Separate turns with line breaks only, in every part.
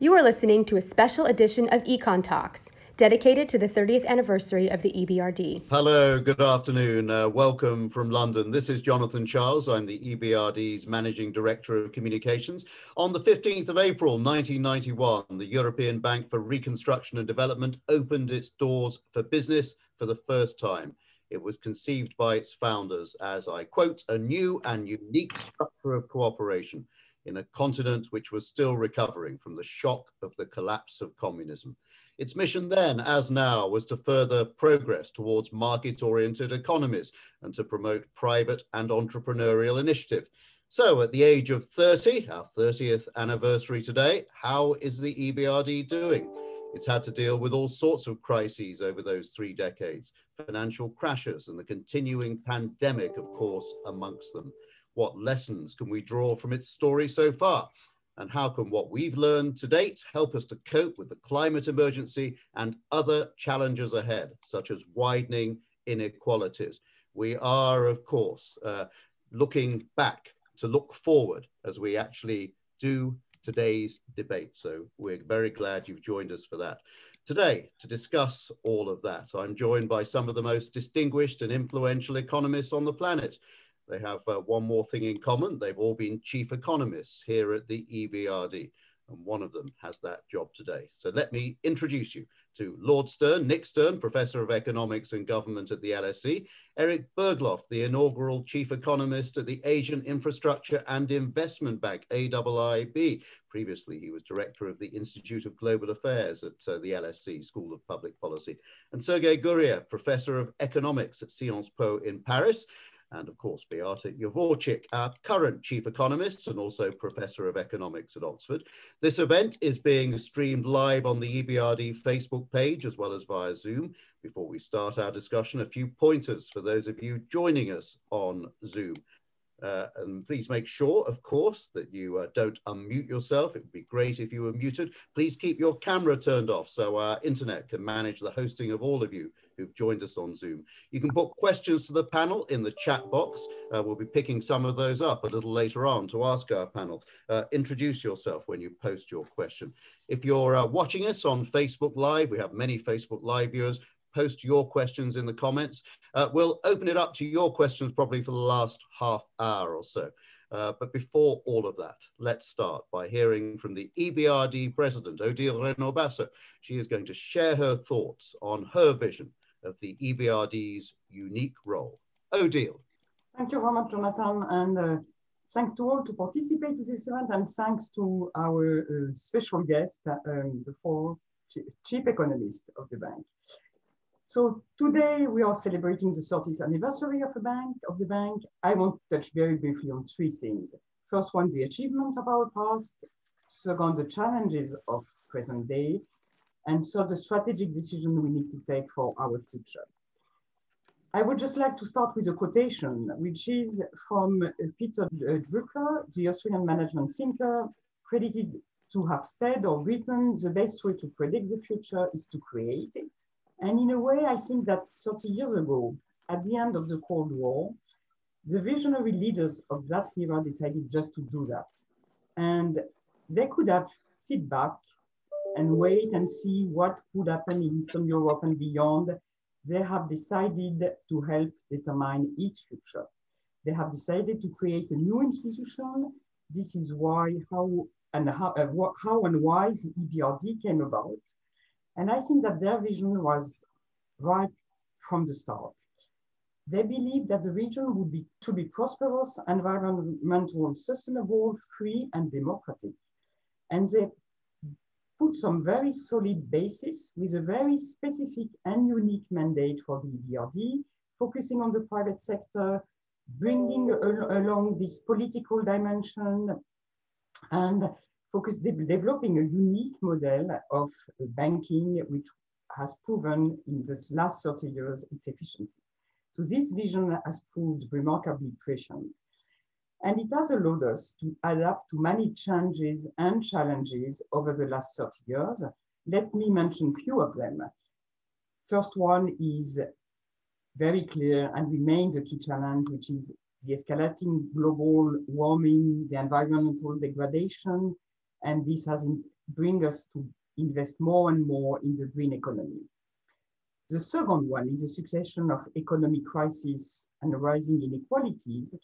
You are listening to a special edition of Econ Talks, dedicated to the 30th anniversary of the EBRD.
Hello, good afternoon. Uh, welcome from London. This is Jonathan Charles. I'm the EBRD's Managing Director of Communications. On the 15th of April 1991, the European Bank for Reconstruction and Development opened its doors for business for the first time. It was conceived by its founders as, I quote, a new and unique structure of cooperation in a continent which was still recovering from the shock of the collapse of communism. Its mission then, as now, was to further progress towards market oriented economies and to promote private and entrepreneurial initiative. So, at the age of 30, our 30th anniversary today, how is the EBRD doing? It's had to deal with all sorts of crises over those three decades, financial crashes and the continuing pandemic, of course, amongst them. What lessons can we draw from its story so far? And how can what we've learned to date help us to cope with the climate emergency and other challenges ahead, such as widening inequalities? We are, of course, uh, looking back to look forward as we actually do today's debate. So we're very glad you've joined us for that. Today, to discuss all of that, I'm joined by some of the most distinguished and influential economists on the planet. They have uh, one more thing in common. They've all been chief economists here at the EBRD, and one of them has that job today. So let me introduce you to Lord Stern, Nick Stern, Professor of Economics and Government at the LSE, Erik Berglof, the inaugural Chief Economist at the Asian Infrastructure and Investment Bank, AIIB. Previously, he was Director of the Institute of Global Affairs at uh, the LSE School of Public Policy, and Sergei Guriev, Professor of Economics at Sciences Po in Paris and of course Beata Javorcik, our current chief economist and also professor of economics at Oxford. This event is being streamed live on the EBRD Facebook page as well as via Zoom. Before we start our discussion, a few pointers for those of you joining us on Zoom. Uh, and please make sure, of course, that you uh, don't unmute yourself. It would be great if you were muted. Please keep your camera turned off so our internet can manage the hosting of all of you who've joined us on Zoom. You can put questions to the panel in the chat box. Uh, we'll be picking some of those up a little later on to ask our panel. Uh, introduce yourself when you post your question. If you're uh, watching us on Facebook Live, we have many Facebook Live viewers, post your questions in the comments. Uh, we'll open it up to your questions probably for the last half hour or so. Uh, but before all of that, let's start by hearing from the EBRD president, Odile Renaud-Basso. She is going to share her thoughts on her vision of the EBRD's unique role. Odile.
Thank you very much, Jonathan, and uh, thanks to all to participate to this event, and thanks to our uh, special guest, uh, um, the four chief economists of the bank. So today we are celebrating the 30th anniversary of the bank. Of the bank, I want to touch very briefly on three things. First one, the achievements of our past. Second, the challenges of present day, and so the strategic decision we need to take for our future. I would just like to start with a quotation, which is from Peter Drucker, the Austrian management thinker, credited to have said or written, the best way to predict the future is to create it. And in a way, I think that 30 years ago, at the end of the Cold War, the visionary leaders of that era decided just to do that. And they could have sit back and wait and see what could happen in Eastern Europe and beyond, they have decided to help determine its future. They have decided to create a new institution. This is why, how, and how, uh, how and why the EBRD came about. And I think that their vision was right from the start. They believed that the region would be, to be prosperous, environmental, sustainable, free, and democratic. And they put some very solid basis with a very specific and unique mandate for the EBRD, focusing on the private sector, bringing oh. along this political dimension and focus de developing a unique model of banking, which has proven in the last 30 years its efficiency. So this vision has proved remarkably prescient. And it has allowed us to adapt to many changes and challenges over the last 30 years. Let me mention a few of them. First one is very clear and remains a key challenge, which is the escalating global warming, the environmental degradation, and this has bring us to invest more and more in the green economy. The second one is a succession of economic crises and rising inequalities,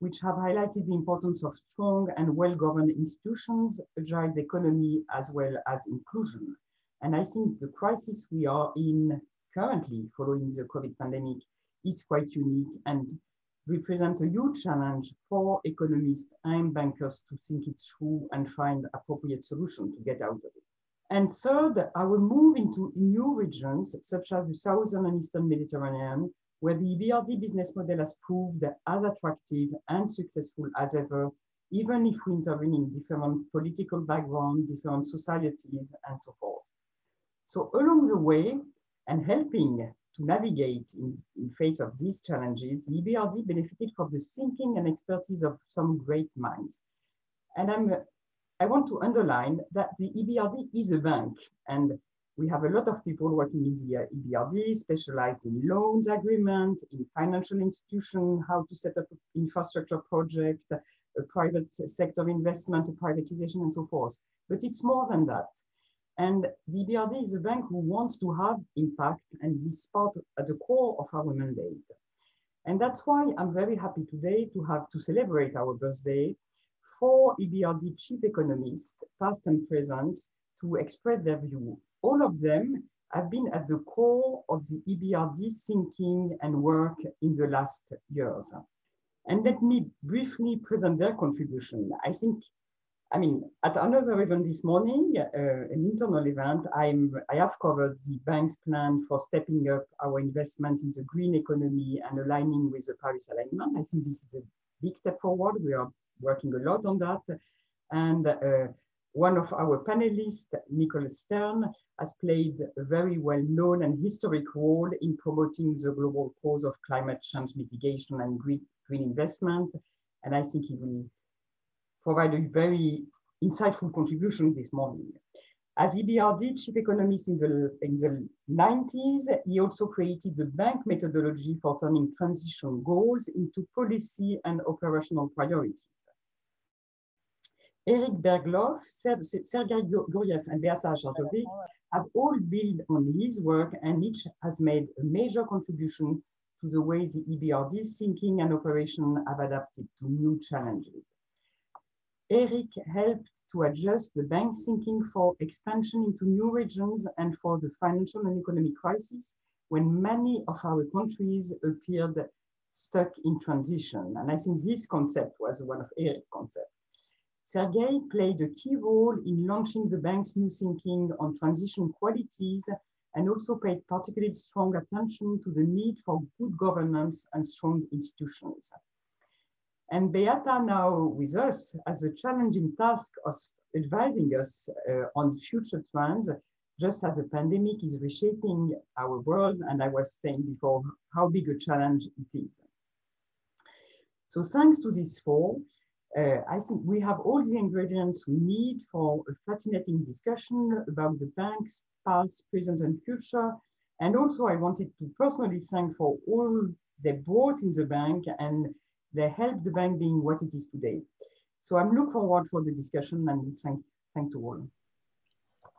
which have highlighted the importance of strong and well-governed institutions, agile economy, as well as inclusion. And I think the crisis we are in currently following the COVID pandemic is quite unique and represent a huge challenge for economists and bankers to think it through and find appropriate solution to get out of it. And third, I will move into new regions, such as the Southern and Eastern Mediterranean, where the EBRD business model has proved as attractive and successful as ever, even if we intervene in different political backgrounds, different societies, and so forth. So along the way, and helping to navigate in, in face of these challenges, the EBRD benefited from the thinking and expertise of some great minds. And I'm I want to underline that the EBRD is a bank and we have a lot of people working in the EBRD, specialized in loans agreement, in financial institution, how to set up infrastructure project, a private sector investment, a privatization and so forth. But it's more than that. And the EBRD is a bank who wants to have impact and this is part at the core of our mandate. And that's why I'm very happy today to have to celebrate our birthday for EBRD chief economists, past and present, to express their view. All of them have been at the core of the EBRD thinking and work in the last years. And let me briefly present their contribution. I think, I mean, at another event this morning, uh, an internal event, I'm, I have covered the bank's plan for stepping up our investment in the green economy and aligning with the Paris alignment. I think this is a big step forward. We are working a lot on that. And uh, one of our panelists, Nicholas Stern, has played a very well-known and historic role in promoting the global cause of climate change mitigation and green, green investment. And I think he will provide a very insightful contribution this morning. As EBRD chief economist in the, in the 90s, he also created the bank methodology for turning transition goals into policy and operational priorities. Erik Berglof, Sergei Guriev, and Beata Javorcik have all built on his work and each has made a major contribution to the way the EBRD's thinking and operation have adapted to new challenges. Erik helped to adjust the bank thinking for expansion into new regions and for the financial and economic crisis when many of our countries appeared stuck in transition. And I think this concept was one of Erik's concepts. Sergei played a key role in launching the bank's new thinking on transition qualities and also paid particularly strong attention to the need for good governance and strong institutions. And Beata now with us has a challenging task of advising us uh, on future trends, just as the pandemic is reshaping our world. And I was saying before how big a challenge it is. So thanks to these four, uh, I think we have all the ingredients we need for a fascinating discussion about the bank's past, present, and future. And also, I wanted to personally thank for all they brought in the bank and they helped the bank being what it is today. So I'm looking forward for the discussion and thank, thank to all.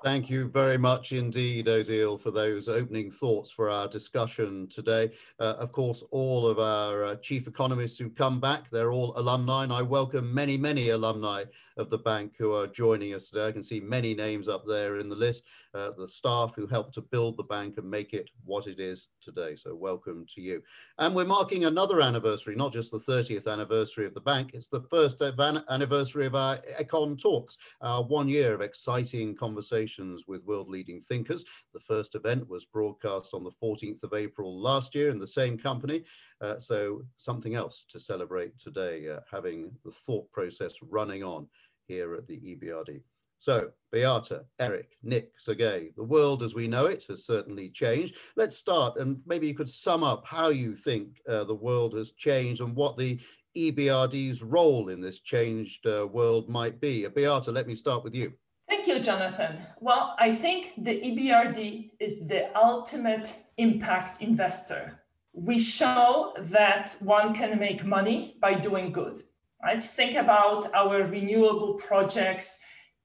Thank you very much indeed, Odile, for those opening thoughts for our discussion today. Uh, of course, all of our uh, chief economists who come back, they're all alumni, and I welcome many, many alumni of the bank who are joining us today. I can see many names up there in the list, uh, the staff who helped to build the bank and make it what it is today. So welcome to you. And we're marking another anniversary, not just the 30th anniversary of the bank, it's the first anniversary of our Econ Talks, our one year of exciting conversations with world leading thinkers. The first event was broadcast on the 14th of April last year in the same company. Uh, so something else to celebrate today, uh, having the thought process running on here at the EBRD. So, Beata, Erik, Nick, Sergei, the world as we know it has certainly changed. Let's start, and maybe you could sum up how you think uh, the world has changed and what the EBRD's role in this changed uh, world might be. Uh, Beata, let me start with you.
Thank you, Jonathan. Well, I think the EBRD is the ultimate impact investor. We show that one can make money by doing good right? Think about our renewable projects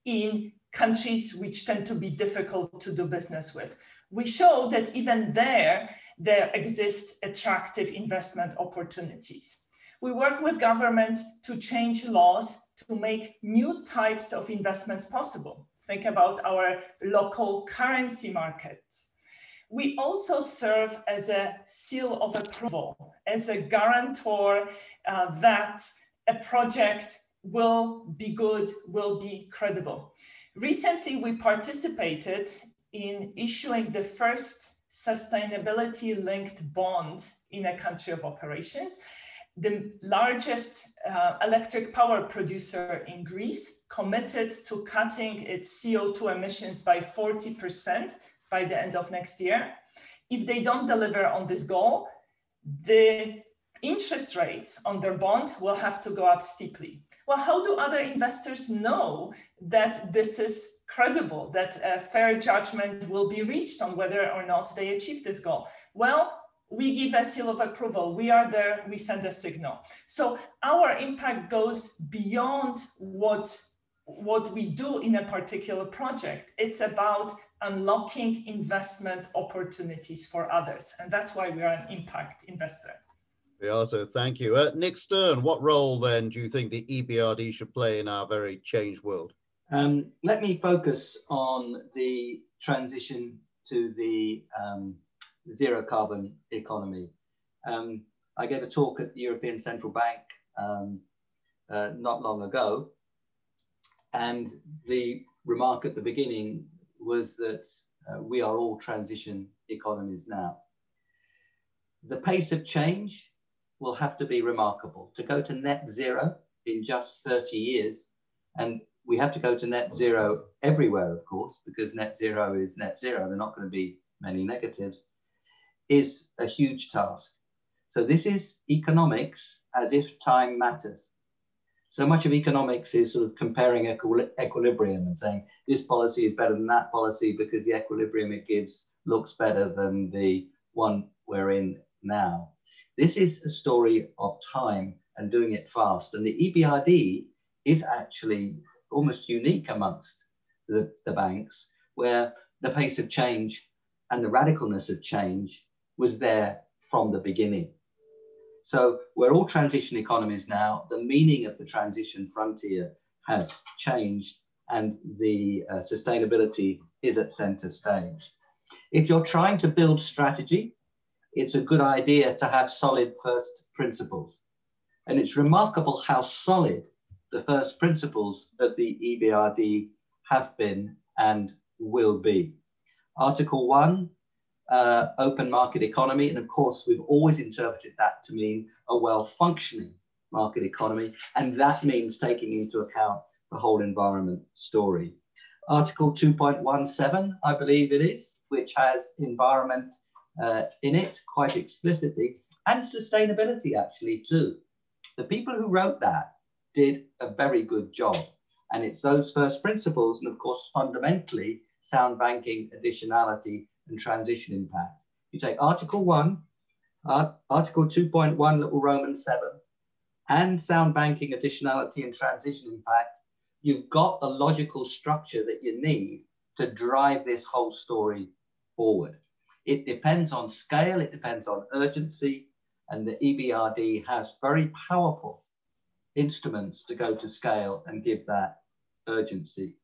in countries which tend to be difficult to do business with. We show that even there, there exist attractive investment opportunities. We work with governments to change laws to make new types of investments possible. Think about our local currency market. We also serve as a seal of approval, as a guarantor uh, that a project will be good, will be credible. Recently, we participated in issuing the first sustainability linked bond in a country of operations. The largest uh, electric power producer in Greece committed to cutting its CO2 emissions by 40% by the end of next year. If they don't deliver on this goal, the interest rates on their bond will have to go up steeply. Well, how do other investors know that this is credible, that a fair judgment will be reached on whether or not they achieve this goal? Well, we give a seal of approval. We are there, we send a signal. So our impact goes beyond what what we do in a particular project. It's about unlocking investment opportunities for others. And that's why we are an impact investor.
Beata, thank you. Uh, Nick Stern, what role then do you think the EBRD should play in our very changed world?
Um, let me focus on the transition to the um, zero carbon economy. Um, I gave a talk at the European Central Bank um, uh, not long ago, and the remark at the beginning was that uh, we are all transition economies now. The pace of change will have to be remarkable. To go to net zero in just 30 years, and we have to go to net zero everywhere, of course, because net zero is net zero, there are not going to be many negatives, is a huge task. So this is economics as if time matters. So much of economics is sort of comparing equilibrium and saying this policy is better than that policy because the equilibrium it gives looks better than the one we're in now. This is a story of time and doing it fast. And the EBRD is actually almost unique amongst the, the banks, where the pace of change and the radicalness of change was there from the beginning. So we're all transition economies now. The meaning of the transition frontier has changed and the uh, sustainability is at center stage. If you're trying to build strategy, it's a good idea to have solid first principles. And it's remarkable how solid the first principles of the EBRD have been and will be. Article one uh, open market economy. And of course, we've always interpreted that to mean a well functioning market economy. And that means taking into account the whole environment story. Article 2.17, I believe it is, which has environment uh, in it quite explicitly and sustainability actually too. The people who wrote that did a very good job. And it's those first principles, and of course, fundamentally, sound banking additionality and transition impact. You take Article 1, uh, Article 2.1, little Roman 7, and sound banking additionality and transition impact, you've got the logical structure that you need to drive this whole story forward. It depends on scale, it depends on urgency, and the EBRD has very powerful instruments to go to scale and give that urgency.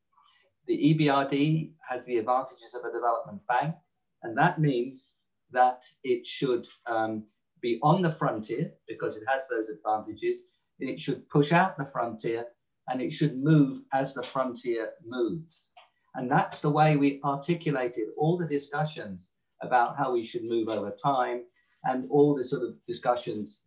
The EBRD has the advantages of a development bank. And that means that it should um, be on the frontier because it has those advantages. And it should push out the frontier and it should move as the frontier moves. And that's the way we articulated all the discussions about how we should move over time and all the sort of discussions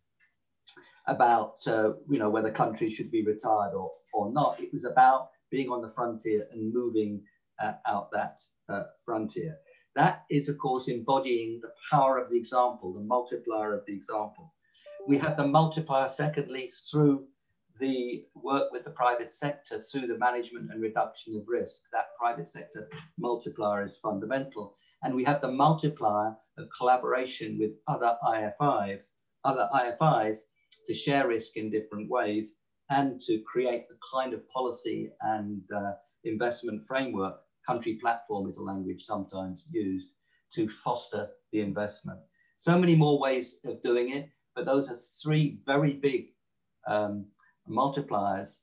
about uh, you know whether countries should be retired or, or not. It was about being on the frontier and moving uh, out that uh, frontier. That is, of course, embodying the power of the example, the multiplier of the example. We have the multiplier, secondly, through the work with the private sector, through the management and reduction of risk. That private sector multiplier is fundamental. And we have the multiplier of collaboration with other IFIs, other IFIs to share risk in different ways and to create the kind of policy and uh, investment framework. Country platform is a language sometimes used to foster the investment. So many more ways of doing it, but those are three very big um, multipliers,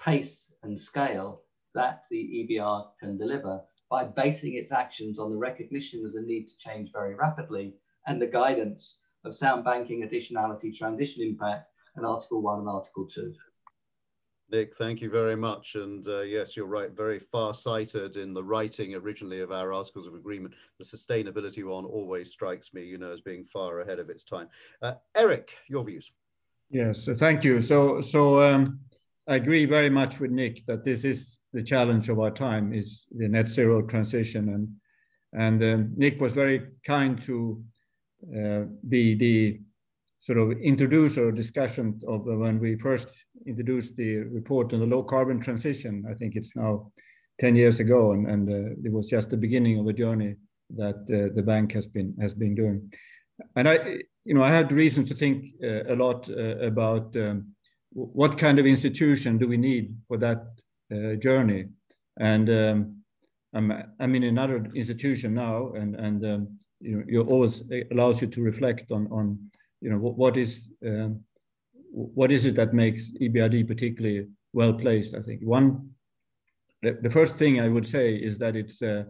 pace and scale that the EBR can deliver by basing its actions on the recognition of the need to change very rapidly and the guidance of sound banking, additionality, transition impact, and Article 1 and Article 2.
Nick, thank you very much. And uh, yes, you're right, very far-sighted in the writing originally of our Articles of Agreement. The sustainability one always strikes me, you know, as being far ahead of its time. Uh, Erik, your views.
Yes, so thank you. So, so um, I agree very much with Nick that this is the challenge of our time is the net zero transition. And, and um, Nick was very kind to uh, be the sort of introducer discussion of uh, when we first introduced the report on the low carbon transition. I think it's now 10 years ago, and, and uh, it was just the beginning of a journey that uh, the bank has been has been doing. And I, you know, I had reason to think uh, a lot uh, about um, what kind of institution do we need for that uh, journey? And um, I'm, I'm in another institution now, and, and um, you know, it always allows you to reflect on, on you know, what, what is um, what is it that makes EBRD particularly well placed? I think one, the, the first thing I would say is that it's a,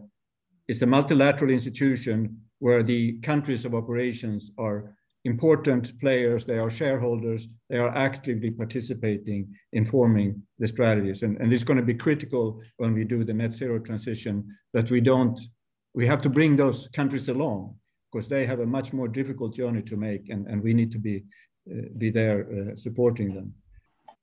it's a multilateral institution where the countries of operations are important players, they are shareholders, they are actively participating in forming the strategies. And, and it's going to be critical when we do the net zero transition that we don't, we have to bring those countries along because they have a much more difficult journey to make and, and we need to be, uh, be there uh, supporting them.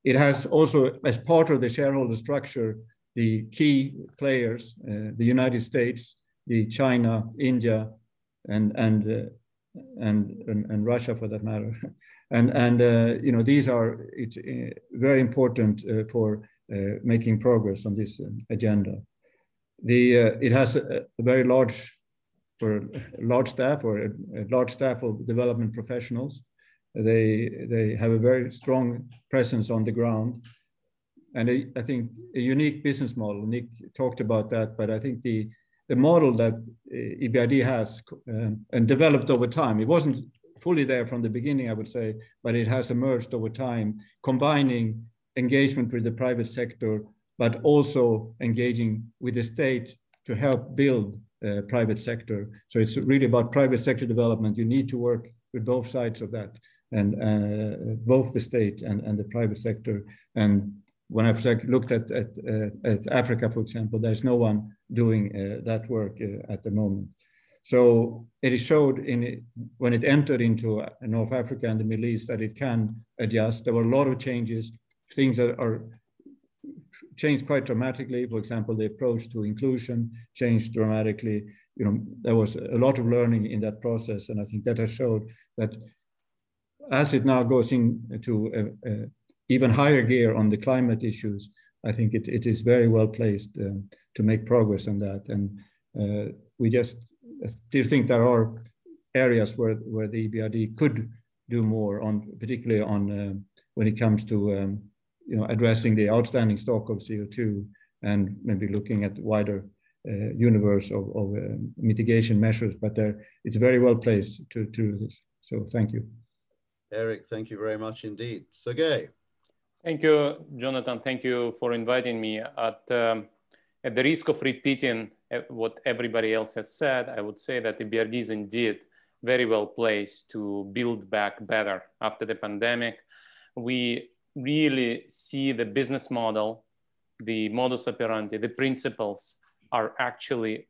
It has also, as part of the shareholder structure, the key players, uh, the United States, the China, India, and, and uh, and, and, and Russia for that matter. and and uh, you know these are it's uh, very important uh, for making progress on this agenda. The it has a, a, very large for a large staff or a, a, large staff of development professionals. They they have a very strong presence on the ground, and I think a unique business model. Nick talked about that, but I think the the model that EBRD has um, and developed over time. It wasn't fully there from the beginning, I would say, but it has emerged over time, combining engagement with the private sector, but also engaging with the state to help build uh, private sector. So it's really about private sector development. You need to work with both sides of that and uh, both the state and, and the private sector. And when I've looked at, at, uh, at Africa, for example, there's no one doing uh, that work uh, at the moment. So it showed in when it entered into North Africa and the Middle East that it can adjust. There were a lot of changes, things that are changed quite dramatically. For example, the approach to inclusion changed dramatically. You know, there was a lot of learning in that process, and I think that has showed that as it now goes into a, a even higher gear on the climate issues, I think it, it is very well placed um, to make progress on that. And uh, we just still think there are areas where, where the EBRD could do more on, particularly on uh, when it comes to um, you know, addressing the outstanding stock of CO2 and maybe looking at wider uh, universe of, of uh, mitigation measures, but there, it's very well placed to, to this. So thank you.
Erik, thank you very much indeed. Sergey.
Thank you, Jonathan. Thank you for inviting me. At, um, at the risk of repeating uh, what everybody else has said, I would say that the EBRD is indeed very well placed to build back better after the pandemic. We really see the business model, the modus operandi, the principles are actually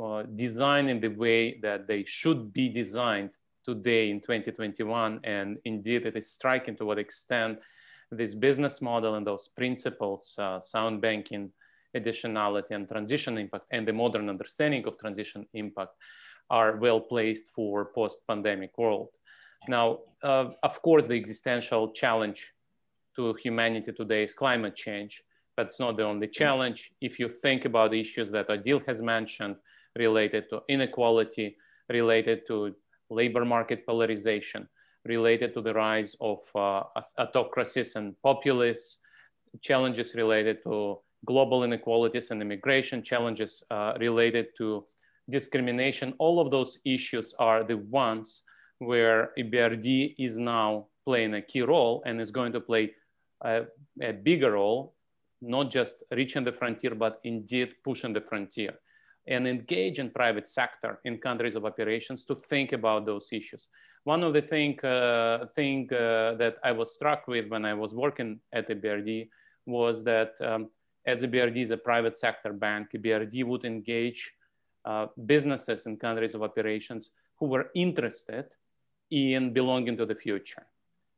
uh, designed in the way that they should be designed today in 2021. And indeed, it is striking to what extent this business model and those principles, uh, sound banking, additionality and transition impact, and the modern understanding of transition impact are well placed for post-pandemic world. Now, uh, of course, the existential challenge to humanity today is climate change, but it's not the only challenge. If you think about the issues that Odile has mentioned related to inequality, related to labor market polarization, related to the rise of uh, autocracies and populists, challenges related to global inequalities and immigration challenges uh, related to discrimination. All of those issues are the ones where EBRD is now playing a key role and is going to play a, a bigger role, not just reaching the frontier, but indeed pushing the frontier and engage in private sector in countries of operations to think about those issues. One of the thing, uh, thing uh, that I was struck with when I was working at the BRD was that um, as BRD is a private sector bank, BRD would engage uh, businesses in countries of operations who were interested in belonging to the future.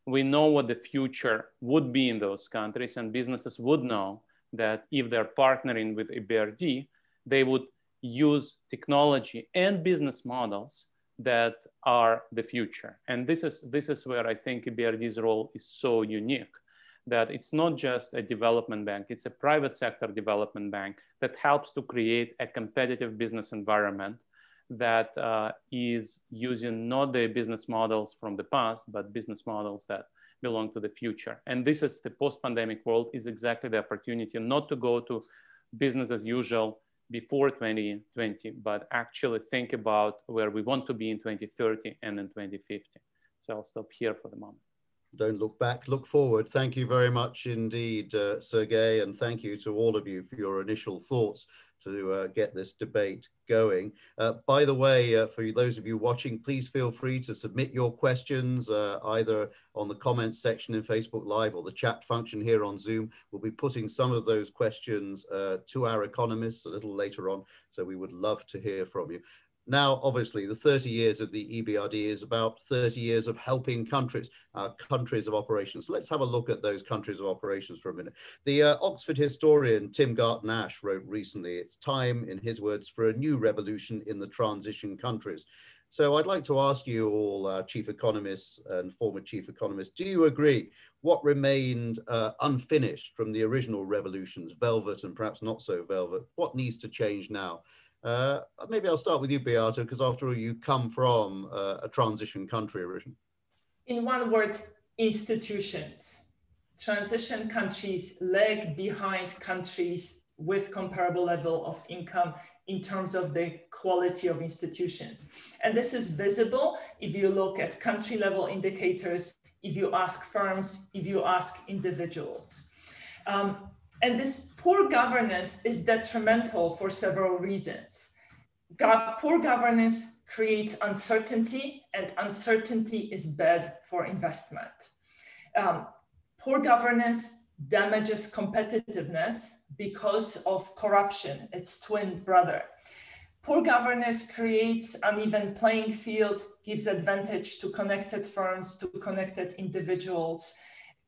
We know what the future would be in those countries, and businesses would know that if they're partnering with EBRD, they would use technology and business models that are the future. And this is, this is where I think EBRD's role is so unique that it's not just a development bank, it's a private sector development bank that helps to create a competitive business environment that uh, is using not the business models from the past, but business models that belong to the future. And this is the post-pandemic world is exactly the opportunity not to go to business as usual before 2020, but actually think about where we want to be in 2030 and in 2050. So I'll stop here for the moment
don't look back, look forward. Thank you very much indeed, uh, Sergey, and thank you to all of you for your initial thoughts to uh, get this debate going. Uh, by the way, uh, for those of you watching, please feel free to submit your questions uh, either on the comments section in Facebook Live or the chat function here on Zoom. We'll be putting some of those questions uh, to our economists a little later on, so we would love to hear from you. Now, obviously, the 30 years of the EBRD is about 30 years of helping countries, uh, countries of operations. So let's have a look at those countries of operations for a minute. The uh, Oxford historian Tim Garton Ash wrote recently, it's time, in his words, for a new revolution in the transition countries. So I'd like to ask you all, uh, chief economists and former chief economists, do you agree what remained uh, unfinished from the original revolutions, velvet and perhaps not so velvet? What needs to change now? Uh, maybe I'll start with you, Beata, because after all, you come from uh, a transition country originally.
In one word, institutions. Transition countries lag behind countries with comparable level of income in terms of the quality of institutions. And this is visible if you look at country level indicators, if you ask firms, if you ask individuals. Um, and this poor governance is detrimental for several reasons. Go poor governance creates uncertainty, and uncertainty is bad for investment. Um, poor governance damages competitiveness because of corruption, its twin brother. Poor governance creates an uneven playing field, gives advantage to connected firms, to connected individuals,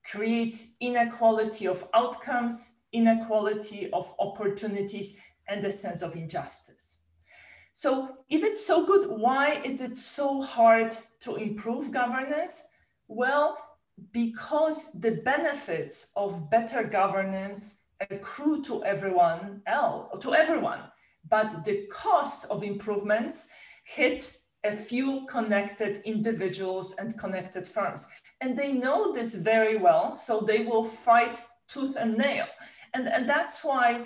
creates inequality of outcomes, inequality of opportunities and a sense of injustice. So if it's so good, why is it so hard to improve governance? Well, because the benefits of better governance accrue to everyone else, to everyone, but the cost of improvements hit a few connected individuals and connected firms. And they know this very well, so they will fight tooth and nail. And, and that's why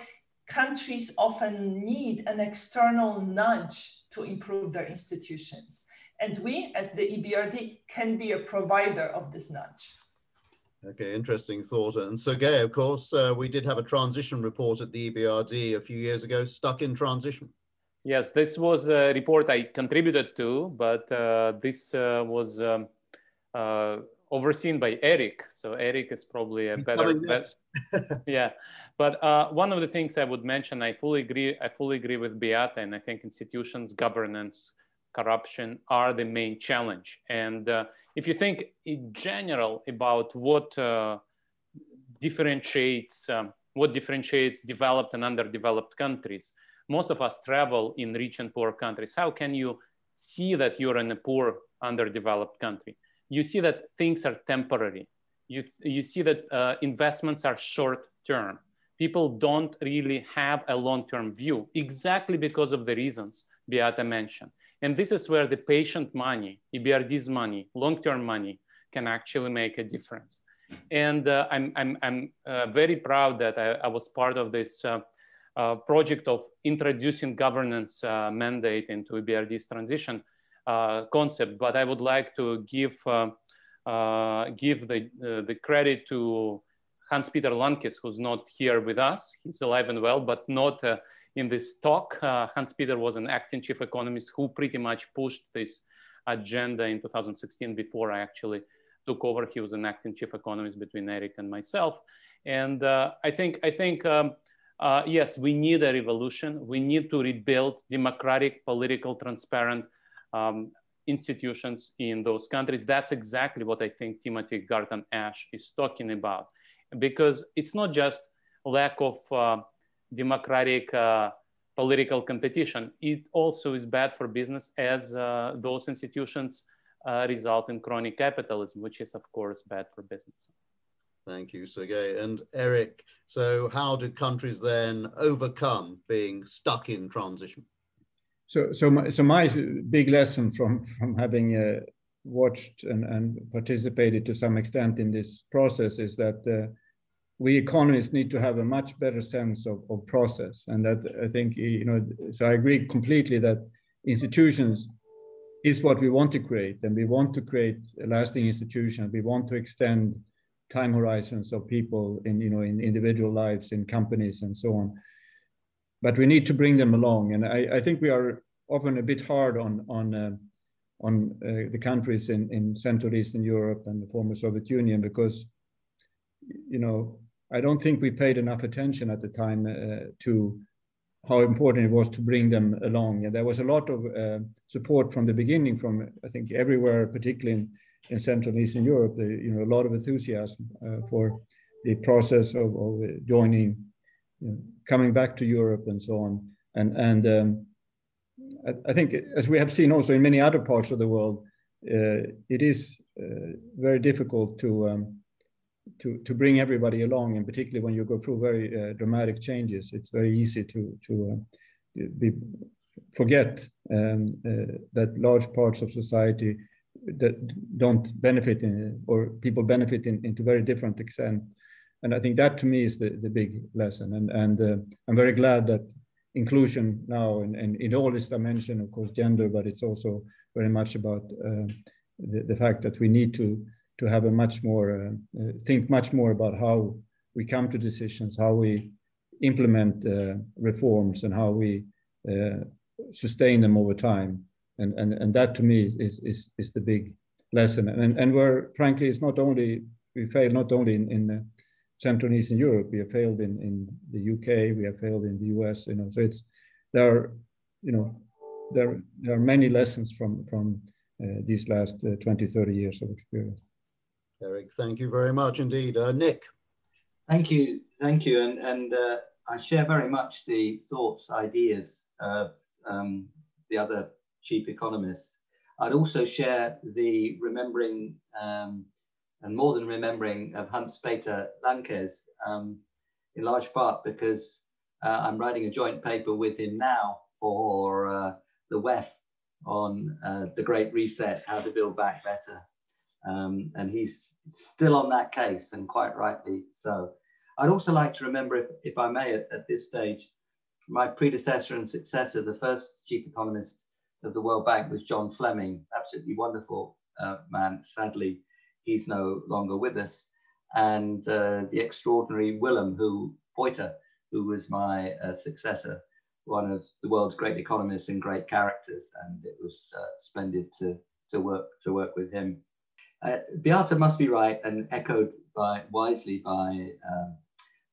countries often need an external nudge to improve their institutions. And we, as the EBRD, can be a provider of this nudge.
Okay, interesting thought. And Sergey, of course, uh, we did have a transition report at the EBRD a few years ago, Stuck in Transition.
Yes, this was a report I contributed to, but uh, this uh, was um, uh, overseen by Erik. So Erik is probably a better, yeah. But uh, one of the things I would mention, I fully agree. I fully agree with Beata, and I think institutions, governance, corruption are the main challenge. And uh, if you think in general about what uh, differentiates um, what differentiates developed and underdeveloped countries, most of us travel in rich and poor countries. How can you see that you're in a poor, underdeveloped country? You see that things are temporary. You, you see that uh, investments are short term. People don't really have a long term view exactly because of the reasons Beata mentioned. And this is where the patient money, EBRD's money, long term money can actually make a difference. And uh, I'm, I'm, I'm uh, very proud that I, I, was part of this uh, uh project of introducing governance uh, mandate into EBRD's transition concept. But I would like to give, give the, the credit to Hans-Peter Lankes, who's not here with us. He's alive and well, but not in this talk. Hans-Peter was an acting chief economist who pretty much pushed this agenda in 2016 before I actually took over. He was an acting chief economist between Erik and myself. And uh, I think, I think um, uh, yes, we need a revolution. We need to rebuild democratic, political, transparent um, institutions in those countries. That's exactly what I think Timothy Garton Ash is talking about. Because it's not just lack of uh, democratic uh, political competition. It also is bad for business as uh, those institutions uh, result in crony capitalism, which is of course bad for business.
Thank you, Sergey. And Erik, so how do countries then overcome being stuck in transition?
So, so my, so my big lesson from, from having uh, watched and, and participated to some extent in this process is that uh, we economists need to have a much better sense of, of process. And that I think, you know, so I agree completely that institutions is what we want to create. And we want to create a lasting institution. We want to extend time horizons of people in, you know, in individual lives, in companies and so on. But we need to bring them along. And I, I think we are often a bit hard on, on, uh, on uh, the countries in, in Central Eastern Europe and the former Soviet Union because, you know, I don't think we paid enough attention at the time uh, to how important it was to bring them along. And there was a lot of uh, support from the beginning from, I think, everywhere, particularly in, in Central and Eastern Europe, the, you know, a lot of enthusiasm uh, for the process of, of joining, you know, coming back to Europe and so on. And, and um, I, I, think, as we have seen also in many other parts of the world, uh, it is uh, very difficult to um, to to bring everybody along, and particularly when you go through very uh, dramatic changes, it's very easy to to uh, be, forget um, uh, that large parts of society that don't benefit in, or people benefit in, into very different extent. And I think that to me is the, the big lesson. And, and uh, I'm very glad that inclusion now and, and in all its dimension, of course, gender, but it's also very much about uh, the, the fact that we need to to have a much more uh, uh, think much more about how we come to decisions, how we implement uh, reforms, and how we sustain them over time. And, and, and that to me is, is, is the big lesson. And, and where, frankly, it's not only, we fail not only in, in Central and Eastern Europe, we have failed in, in the UK, we have failed in the US, you know, so it's, there are, you know, there, there are many lessons from, from uh, these last uh, 20, 30 years of experience.
Erik, thank you very much indeed. Uh, Nick.
Thank you, thank you. And, and uh, I share very much the thoughts, ideas of um, the other chief economists. I'd also share the remembering um, and more than remembering of Hans-Peter Lankes, um, in large part because uh, I'm writing a joint paper with him now for uh, the WEF on uh, the Great Reset, how to build back better. Um, and he's still on that case, and quite rightly so. I'd also like to remember, if, if I may, at, at this stage, my predecessor and successor, the first chief economist of the World Bank was John Fleming, absolutely wonderful uh, man. Sadly, he's no longer with us. And uh, the extraordinary Willem who Puyter, who was my uh, successor, one of the world's great economists and great characters. And it was uh, splendid to, to work to work with him. Uh, Beata must be right and echoed by wisely by um,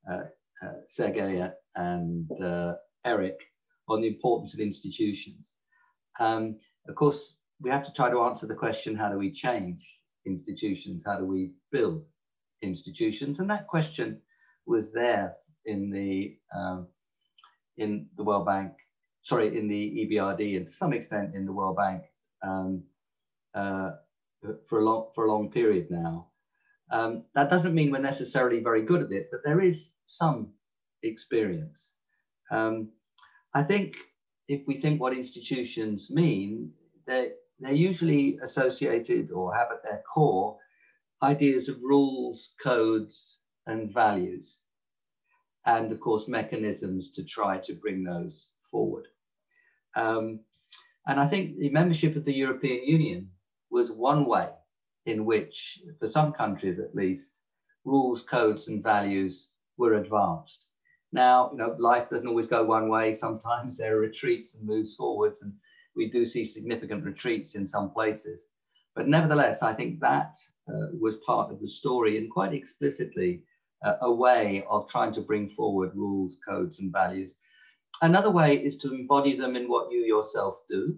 uh, uh, Sergey and uh, Erik on the importance of institutions. Um, of course, we have to try to answer the question, how do we change institutions? How do we build institutions? And that question was there in the, um, in the World Bank, sorry, in the EBRD and to some extent in the World Bank um, uh, for a long for a long period now. Um, that doesn't mean we're necessarily very good at it, but there is some experience. Um, I think if we think what institutions mean, they're, they're usually associated or have at their core ideas of rules, codes, and values, and of course, mechanisms to try to bring those forward. Um, and I think the membership of the European Union was one way in which, for some countries at least, rules, codes, and values were advanced. Now, you know, life doesn't always go one way. Sometimes there are retreats and moves forwards, and we do see significant retreats in some places. But nevertheless, I think that uh, was part of the story and quite explicitly uh, a way of trying to bring forward rules, codes, and values. Another way is to embody them in what you yourself do.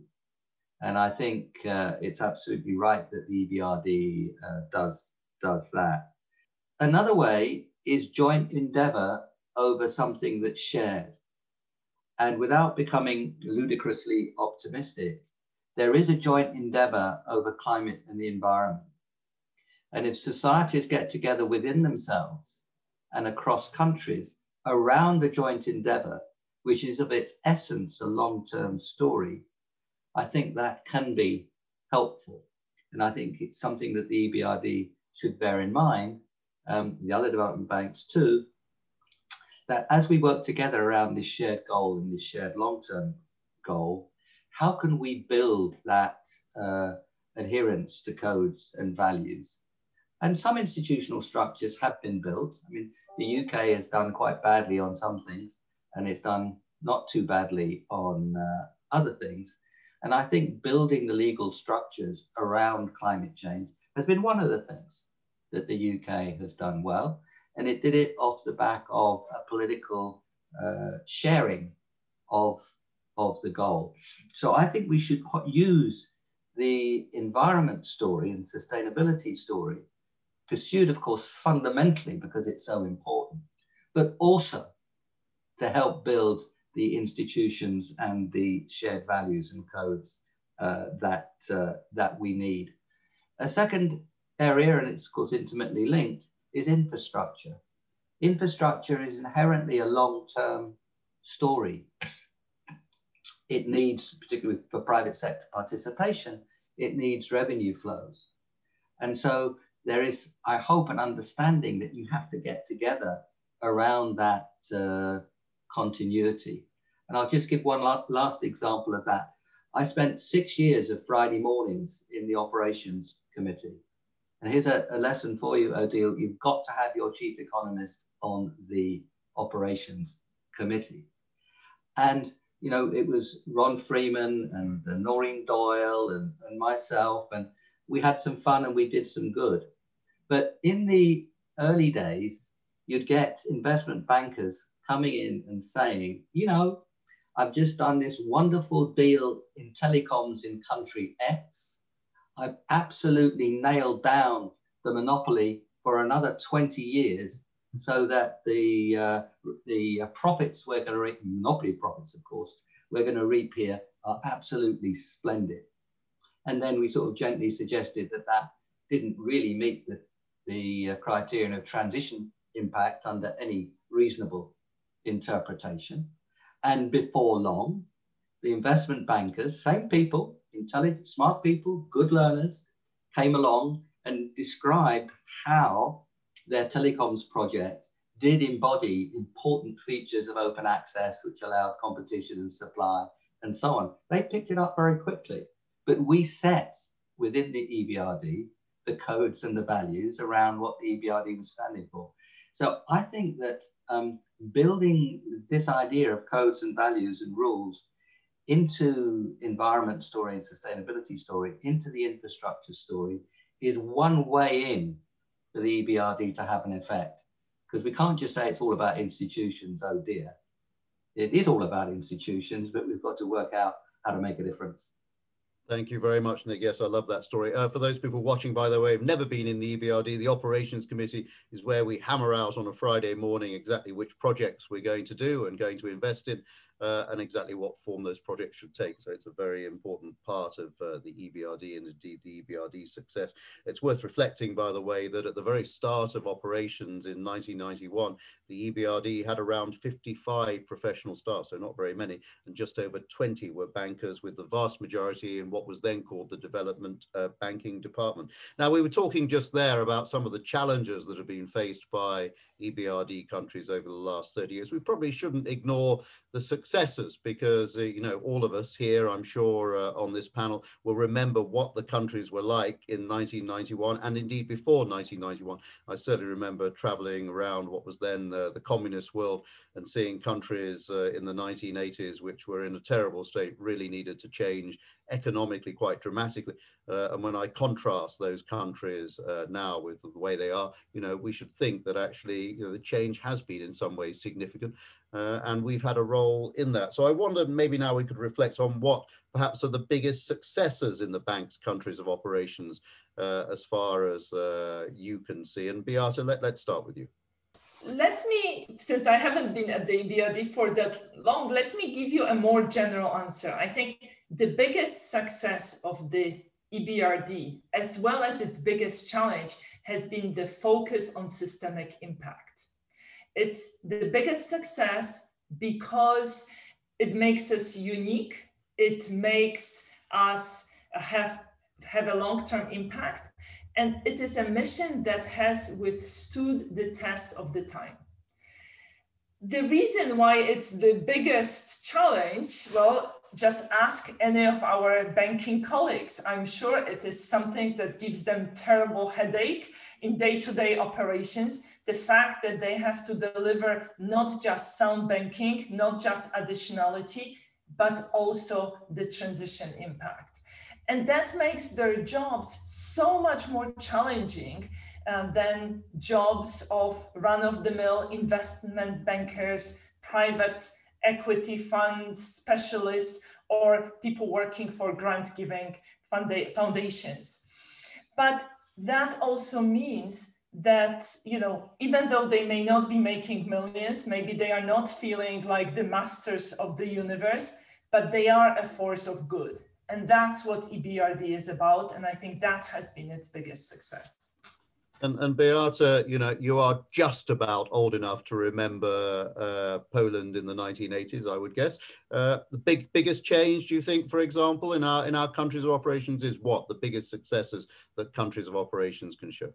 And I think uh, it's absolutely right that the EBRD uh, does, does that. Another way is joint endeavor over something that's shared. And without becoming ludicrously optimistic, there is a joint endeavor over climate and the environment. And if societies get together within themselves and across countries around the joint endeavor, which is of its essence a long term story, I think that can be helpful. And I think it's something that the EBRD should bear in mind, um, the other development banks too, that as we work together around this shared goal and this shared long term goal, how can we build that uh, adherence to codes and values? And some institutional structures have been built. I mean, the UK has done quite badly on some things, and it's done not too badly on uh, other things. And I think building the legal structures around climate change has been one of the things that the UK has done well. And it did it off the back of a political uh, sharing of, of the goal. So I think we should use the environment story and sustainability story, pursued, of course, fundamentally because it's so important, but also to help build the institutions and the shared values and codes uh, that, uh, that we need. A second area, and it's of course intimately linked, is infrastructure. Infrastructure is inherently a long-term story. It needs, particularly for private sector participation, it needs revenue flows. And so there is, I hope, an understanding that you have to get together around that uh, continuity. And I'll just give one last example of that. I spent six years of Friday mornings in the operations committee. And here's a, a lesson for you, Odile. You've got to have your chief economist on the operations committee. And, you know, it was Ron Freeman and, and Noreen Doyle and, and myself, and we had some fun and we did some good. But in the early days, you'd get investment bankers coming in and saying, you know, I've just done this wonderful deal in telecoms in country X. I've absolutely nailed down the monopoly for another 20 years so that the, uh, the uh, profits we're going to reap, monopoly profits, of course, we're going to reap here are absolutely splendid. And then we sort of gently suggested that that didn't really meet the, the uh, criterion of transition impact under any reasonable interpretation. And before long, the investment bankers, same people, intelligent, smart people, good learners, came along and described how their telecoms project did embody important features of open access, which allowed competition and supply and so on. They picked it up very quickly. But we set within the EBRD the codes and the values around what the EBRD was standing for. So I think that um, building this idea of codes and values and rules into environment story and sustainability story, into the infrastructure story, is one way in for the EBRD to have an effect. Because we can't just say it's all about institutions, oh dear. It is all about institutions, but we've got to work out how to make a difference.
Thank you very much, Nick. Yes, I love that story. Uh, for those people watching, by the way, have never been in the EBRD, the Operations Committee is where we hammer out on a Friday morning exactly which projects we're going to do and going to invest in. Uh, and exactly what form those projects should take. So it's a very important part of uh, the EBRD and indeed the EBRD success. It's worth reflecting, by the way, that at the very start of operations in 1991, the EBRD had around 55 professional staff, so not very many, and just over 20 were bankers, with the vast majority in what was then called the Development uh, Banking Department. Now, we were talking just there about some of the challenges that have been faced by EBRD countries over the last 30 years. We probably shouldn't ignore the successes because, uh, you know, all of us here, I'm sure uh, on this panel will remember what the countries were like in 1991 and indeed before 1991. I certainly remember traveling around what was then uh, the communist world and seeing countries uh, in the 1980s which were in a terrible state really needed to change economically quite dramatically. Uh, and when I contrast those countries uh, now with the way they are, you know, we should think that actually you know, the change has been in some ways significant. Uh, and we've had a role in that. So I wonder maybe now we could reflect on what perhaps are the biggest successes in the bank's countries of operations uh, as far as uh, you can see. And Beata, let, let's start with you
let me, since I haven't been at the EBRD for that long, let me give you a more general answer. I think the biggest success of the EBRD, as well as its biggest challenge, has been the focus on systemic impact. It's the biggest success because it makes us unique. It makes us have, have a long-term impact. And it is a mission that has withstood the test of the time. The reason why it's the biggest challenge, well, just ask any of our banking colleagues. I'm sure it is something that gives them terrible headache in day-to-day operations. The fact that they have to deliver not just sound banking, not just additionality, but also the transition impact. And that makes their jobs so much more challenging uh, than jobs of run-of-the-mill investment bankers, private equity fund specialists, or people working for grant-giving foundations. But that also means that you know even though they may not be making millions maybe they are not feeling like the masters of the universe but they are a force of good and that's what ebrd is about and i think that has been its biggest success
and, and Beata, you know, you are just about old enough to remember uh, Poland in the 1980s, I would guess. Uh, the big biggest change, do you think, for example, in our in our countries of operations, is what the biggest successes that countries of operations can show?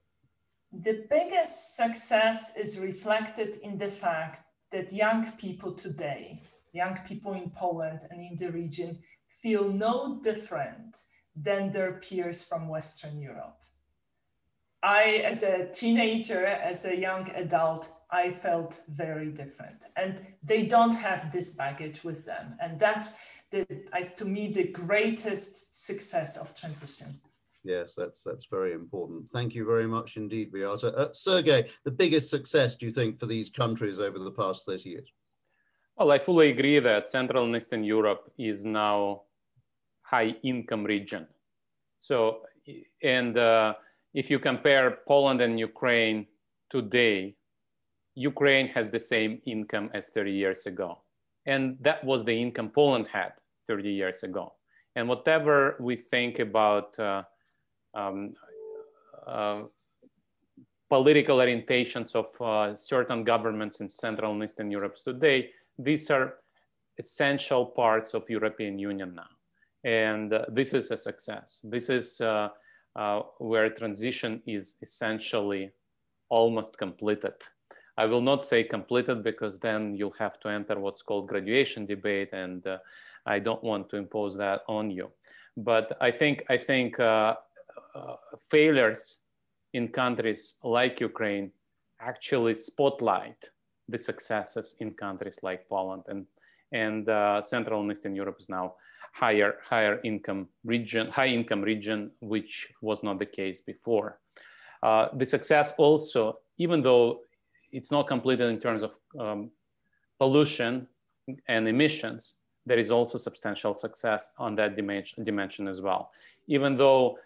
The biggest success is reflected in the fact that young people today, young people in Poland and in the region, feel no different than their peers from Western Europe I, as a teenager, as a young adult, I felt very different. And they don't have this baggage with them. And that's, the, I, to me, the greatest success of transition.
Yes, that's that's very important. Thank you very much indeed, Beata. Uh, Sergey, the biggest success, do you think, for these countries over the past 30 years?
Well, I fully agree that Central and Eastern Europe is now high income region. So, and uh, if you compare Poland and Ukraine today, Ukraine has the same income as 30 years ago. And that was the income Poland had 30 years ago. And whatever we think about uh, um, uh, political orientations of uh, certain governments in Central and Eastern Europe today, these are essential parts of European Union now. And uh, this is a success. This is uh, where transition is essentially almost completed. I will not say completed because then you'll have to enter what's called graduation debate, and uh, I don't want to impose that on you. But I think I think uh, uh failures in countries like Ukraine actually spotlight the successes in countries like Poland and and uh, Central and Eastern Europe is now higher higher income region, high income region, which was not the case before. Uh, the success also, even though it's not completed in terms of um, pollution and emissions, there is also substantial success on that dimension, dimension as well. Even though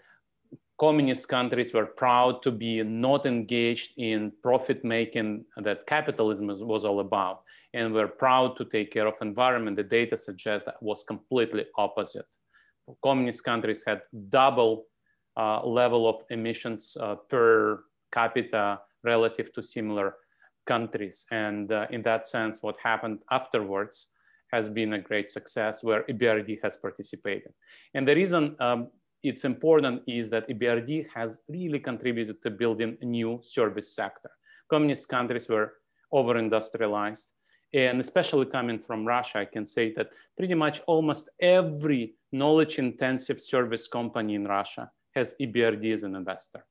communist countries were proud to be not engaged in profit making that capitalism was all about and were proud to take care of environment. The data suggests that was completely opposite. Communist countries had double uh, level of emissions uh, per capita relative to similar countries. And uh, in that sense what happened afterwards has been a great success where EBRD has participated. And the reason um, it's important is that EBRD has really contributed to building a new service sector. Communist countries were over-industrialized, and especially coming from Russia, I can say that pretty much almost every knowledge-intensive service company in Russia has EBRD as an investor.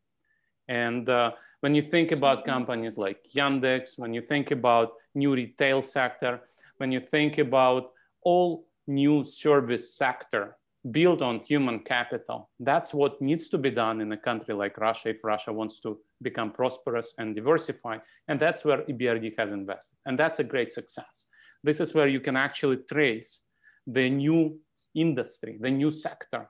And uh, when you think about companies like Yandex, when you think about new retail sector, when you think about all new service sector built on human capital. That's what needs to be done in a country like Russia if Russia wants to become prosperous and diversified. And that's where EBRD has invested. And that's a great success. This is where you can actually trace the new industry, the new sector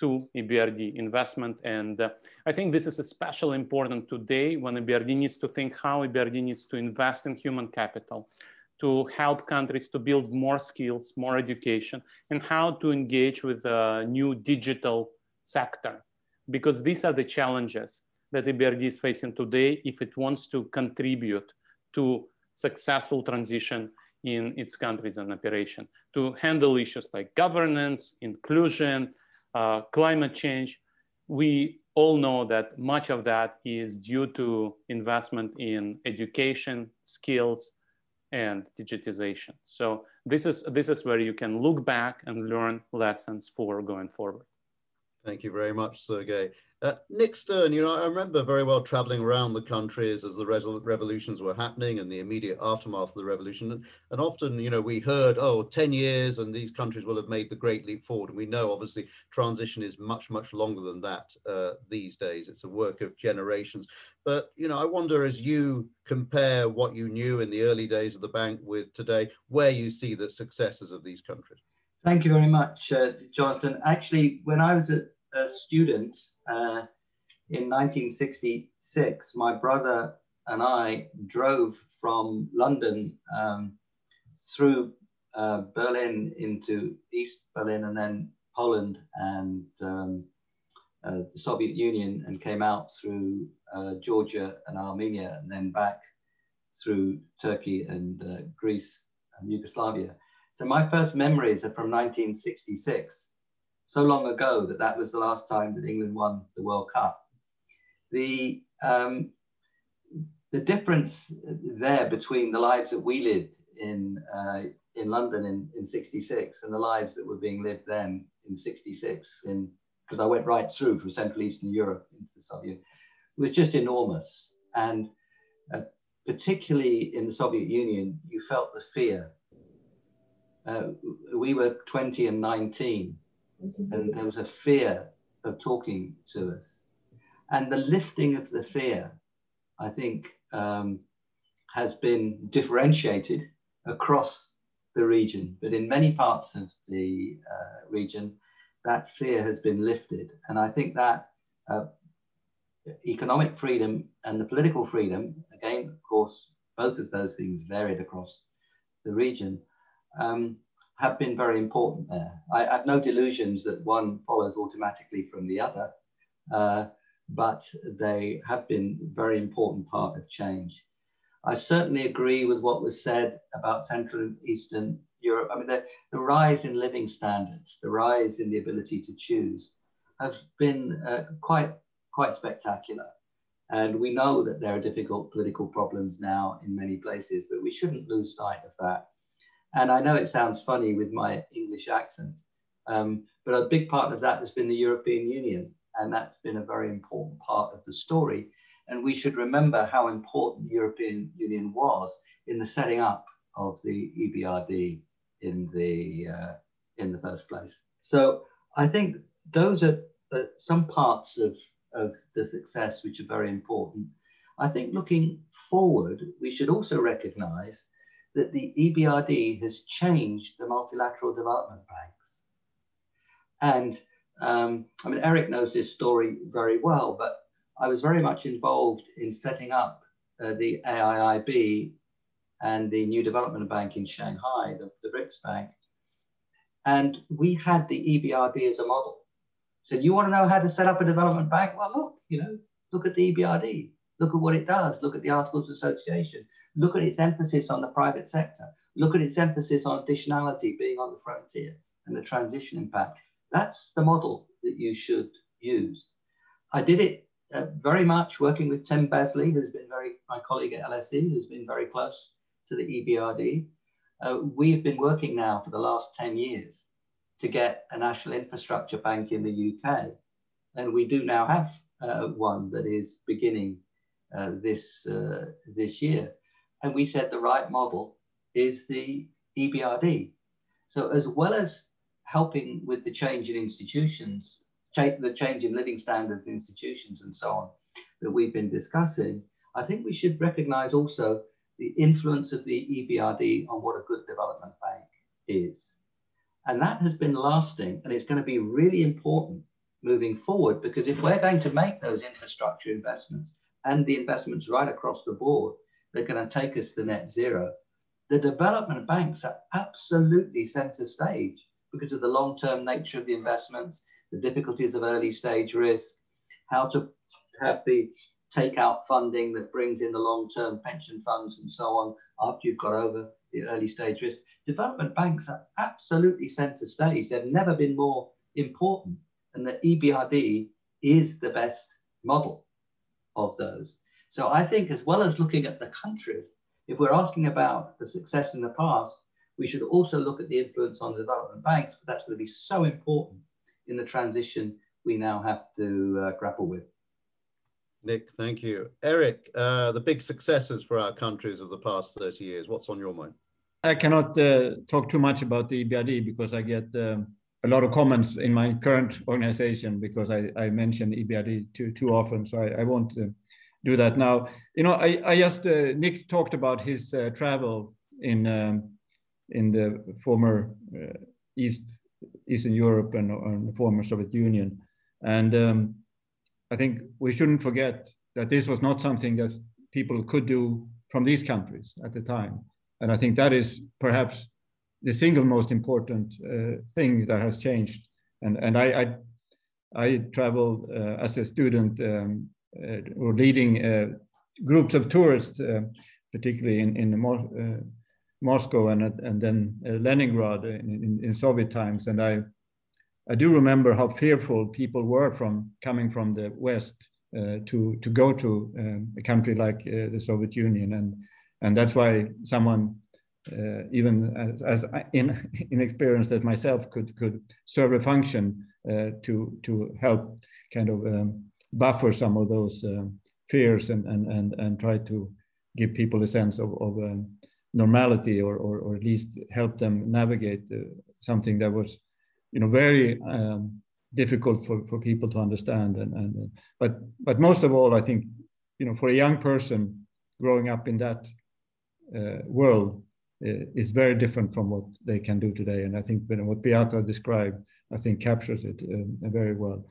to EBRD investment. And uh, I think this is especially important today when EBRD needs to think how EBRD needs to invest in human capital, to help countries to build more skills, more education, and how to engage with a new digital sector. Because these are the challenges that EBRD is facing today if it wants to contribute to successful transition in its countries and operation, to handle issues like governance, inclusion, uh, climate change. We all know that much of that is due to investment in education, skills, and digitization. So this is, this is where you can look back and learn lessons for going forward.
Thank you very much, Sergey. Uh, Nick Stern, you know, I remember very well traveling around the countries as the revolutions were happening and the immediate aftermath of the revolution. And, and, often, you know, we heard, oh, 10 years and these countries will have made the great leap forward. And we know, obviously, transition is much, much longer than that uh, these days. It's a work of generations. But, you know, I wonder as you compare what you knew in the early days of the bank with today, where you see the successes of these countries.
Thank you very much, uh, Jonathan. Actually, when I was a, a student uh, in 1966, my brother and I drove from London um, through uh, Berlin into East Berlin and then Poland and um, uh, the Soviet Union and came out through uh, Georgia and Armenia and then back through Turkey and uh, Greece and Yugoslavia. So my first memories are from 1966, so long ago that that was the last time that England won the World Cup. The, um, the difference there between the lives that we lived in, uh, in London in, in 66 and the lives that were being lived then in 66 in because I went right through from Central Eastern Europe into the Soviet, was just enormous. And uh, particularly in the Soviet Union, you felt the fear uh, we were 20 and 19, and there was a fear of talking to us. And the lifting of the fear, I think, um, has been differentiated across the region. But in many parts of the uh, region, that fear has been lifted. And I think that uh, economic freedom and the political freedom, again, of course, both of those things varied across the region, um, have been very important there. I, have no delusions that one follows automatically from the other, uh, but they have been a very important part of change. I certainly agree with what was said about Central and Eastern Europe. I mean, the, the rise in living standards, the rise in the ability to choose have been uh, quite, quite spectacular. And we know that there are difficult political problems now in many places, but we shouldn't lose sight of that. And I know it sounds funny with my English accent, um, but a big part of that has been the European Union. And that's been a very important part of the story. And we should remember how important the European Union was in the setting up of the EBRD in the, uh, in the first place. So I think those are uh, some parts of, of the success which are very important. I think looking forward, we should also recognize that the EBRD has changed the multilateral development banks. And Um, I mean, Erik knows this story very well, but I was very much involved in setting up uh, the AIIB and the New Development Bank in Shanghai, the, the BRICS Bank. And we had the EBRD as a model. So you want to know how to set up a development bank? Well, look, you know, look at the EBRD. Look at what it does. Look at the Articles of Association. Look at its emphasis on the private sector. Look at its emphasis on additionality being on the frontier and the transition impact. That's the model that you should use. I did it uh, very much working with Tim Besley, who's been very, my colleague at LSE, who's been very close to the EBRD. Uh, we've been working now for the last 10 years to get a national infrastructure bank in the UK. And we do now have uh, one that is beginning uh, this, uh, this year. And we said the right model is the EBRD. So as well as helping with the change in institutions, the change in living standards in institutions and so on that we've been discussing, I think we should recognize also the influence of the EBRD on what a good development bank is. And that has been lasting and it's going to be really important moving forward because if we're going to make those infrastructure investments and the investments right across the board, they're going to take us to net zero. The development banks are absolutely center stage because of the long term nature of the investments, the difficulties of early stage risk, how to have the takeout funding that brings in the long term pension funds and so on after you've got over the early stage risk. Development banks are absolutely center stage. They've never been more important. And the EBRD is the best model of those. So I think, as well as looking at the countries, if we're asking about the success in the past, we should also look at the influence on the development banks, but that's going to be so important in the transition we now have to uh, grapple with.
Nick, thank you. Erik, uh, the big successes for our countries of the past 30 years, what's on your mind?
I cannot uh, talk too much about the EBRD because I get um, a lot of comments in my current organization because I, I mention EBRD too, too often. So I, I won't uh, do that now. You know, I, I just, uh, Nick talked about his uh, travel in, um, in the former uh, East, Eastern Europe and, and, the former Soviet Union. And um, I think we shouldn't forget that this was not something that people could do from these countries at the time. And I think that is perhaps the single most important uh, thing that has changed. And, and I, I, I traveled uh, as a student um, or leading uh, groups of tourists, uh, particularly in, in Mo Moscow and, and then Leningrad in, in, in Soviet times. And I, I do remember how fearful people were from coming from the West uh, to to go to um, a country like uh, the Soviet Union, and and that's why someone uh, even as, as in, inexperienced as myself could could serve a function uh, to to help kind of um, buffer some of those um, fears and and and and try to give people a sense of, of um, normality or, or, or at least help them navigate uh, something that was you know, very um, difficult for, for people to understand. And, and uh, but but most of all, I think, you know, for a young person growing up in that uh, world uh, is very different from what they can do today. And I think what Beata described, I think captures it um, very well.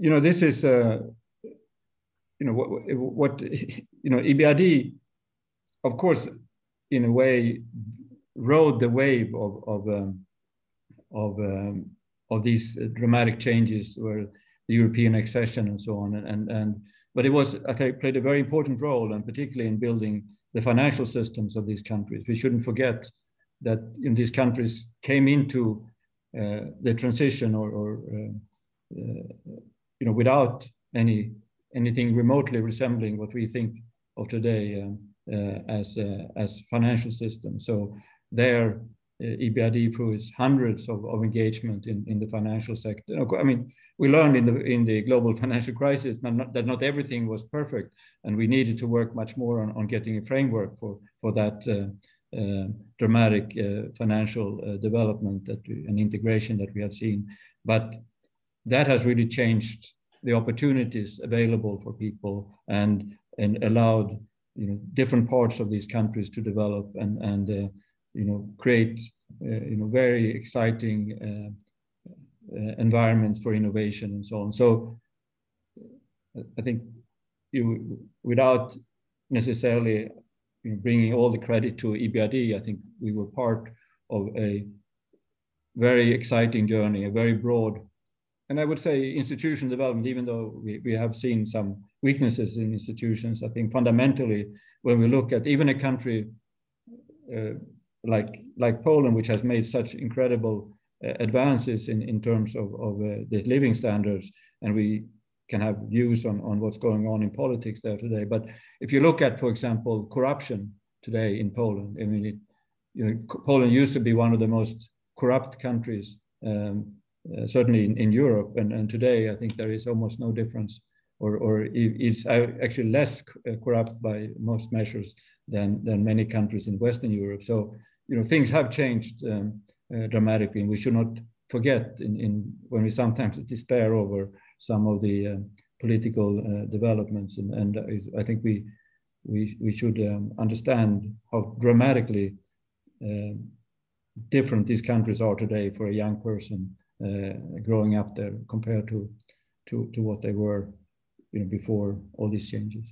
You know, this is, uh, you know, what, what, you know, EBRD, of course, in a way, rode the wave of, of um, of um, of these dramatic changes where the European accession and so on. And, and, and but it was, I think, played a very important role, and particularly in building the financial systems of these countries. We shouldn't forget that in these countries came into uh, the transition or, or uh, uh, you know, without any anything remotely resembling what we think of today um, uh, as uh, as financial systems. So there uh, EBRD its hundreds of, of engagement in, in the financial sector. I mean, we learned in the in the global financial crisis that not, that not everything was perfect, and we needed to work much more on, on getting a framework for for that uh, uh, dramatic uh, financial uh, development that we, and integration that we have seen. But that has really changed the opportunities available for people and and allowed you know different parts of these countries to develop and and uh, you know, create, uh, you know, very exciting uh, environment for innovation and so on. So I think you, without necessarily you know, bringing all the credit to EBRD, I think we were part of a very exciting journey, a very broad, and I would say institution development, even though we, we have seen some weaknesses in institutions, I think fundamentally, when we look at even a country uh, like, like Poland, which has made such incredible uh, advances in, in terms of, of uh, the living standards, and we can have views on, on what's going on in politics there today. But if you look at, for example, corruption today in Poland, I mean, it, you know, Poland used to be one of the most corrupt countries, um, uh, certainly in, in Europe, and, and today I think there is almost no difference, or, or it's actually less uh, corrupt by most measures than, than many countries in Western Europe. So, you know, things have changed um, uh, dramatically, and we should not forget in, in when we sometimes despair over some of the uh, political uh, developments. And, and I think we, we, we should um, understand how dramatically uh, different these countries are today for a young person growing up there compared to, to, to what they were you know, before all these changes.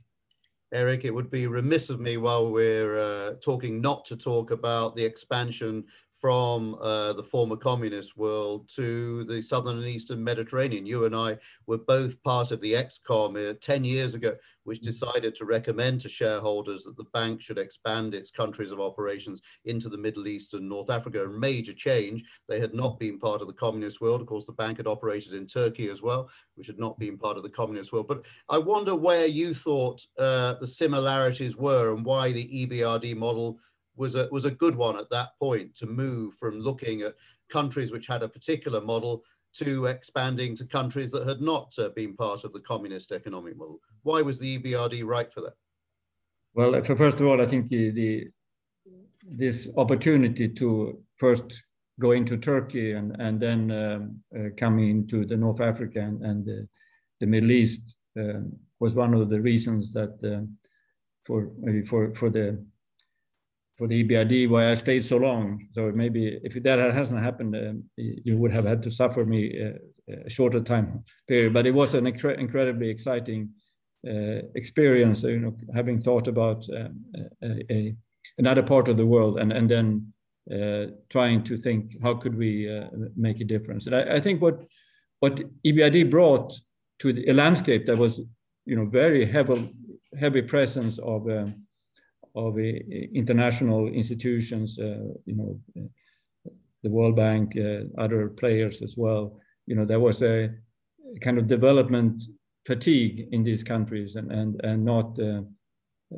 Erik, it would be remiss of me while we're uh, talking not to talk about the expansion from uh, the former communist world to the southern and eastern Mediterranean. You and I were both part of the ExCom uh, 10 years ago, which mm-hmm. decided to recommend to shareholders that the bank should expand its countries of operations into the Middle East and North Africa. A major change. They had not been part of the communist world. Of course, the bank had operated in Turkey as well, which had not been part of the communist world. But I wonder where you thought uh, the similarities were and why the EBRD model was a, was a good one at that point to move from looking at countries which had a particular model to expanding to countries that had not uh, been part of the communist economic model. Why was the EBRD right for that?
Well, first of all, I think the, the this opportunity to first go into Turkey and, and then um, uh, coming into the North Africa and, and the, the Middle East um, was one of the reasons that uh, for for, for the for the EBRD why I stayed so long. So maybe if that hasn't happened, um, you would have had to suffer me uh, a shorter time period. But it was an incre incredibly exciting uh, experience, you know, having thought about um, a, a, another part of the world and, and then uh, trying to think how could we uh, make a difference. And I, I, think what what EBRD brought to the, a landscape that was, you know, very heavy heavy presence of um, of international institutions, uh, you know, the World Bank, other players as well. You know, there was a kind of development fatigue in these countries and, and, and not, uh,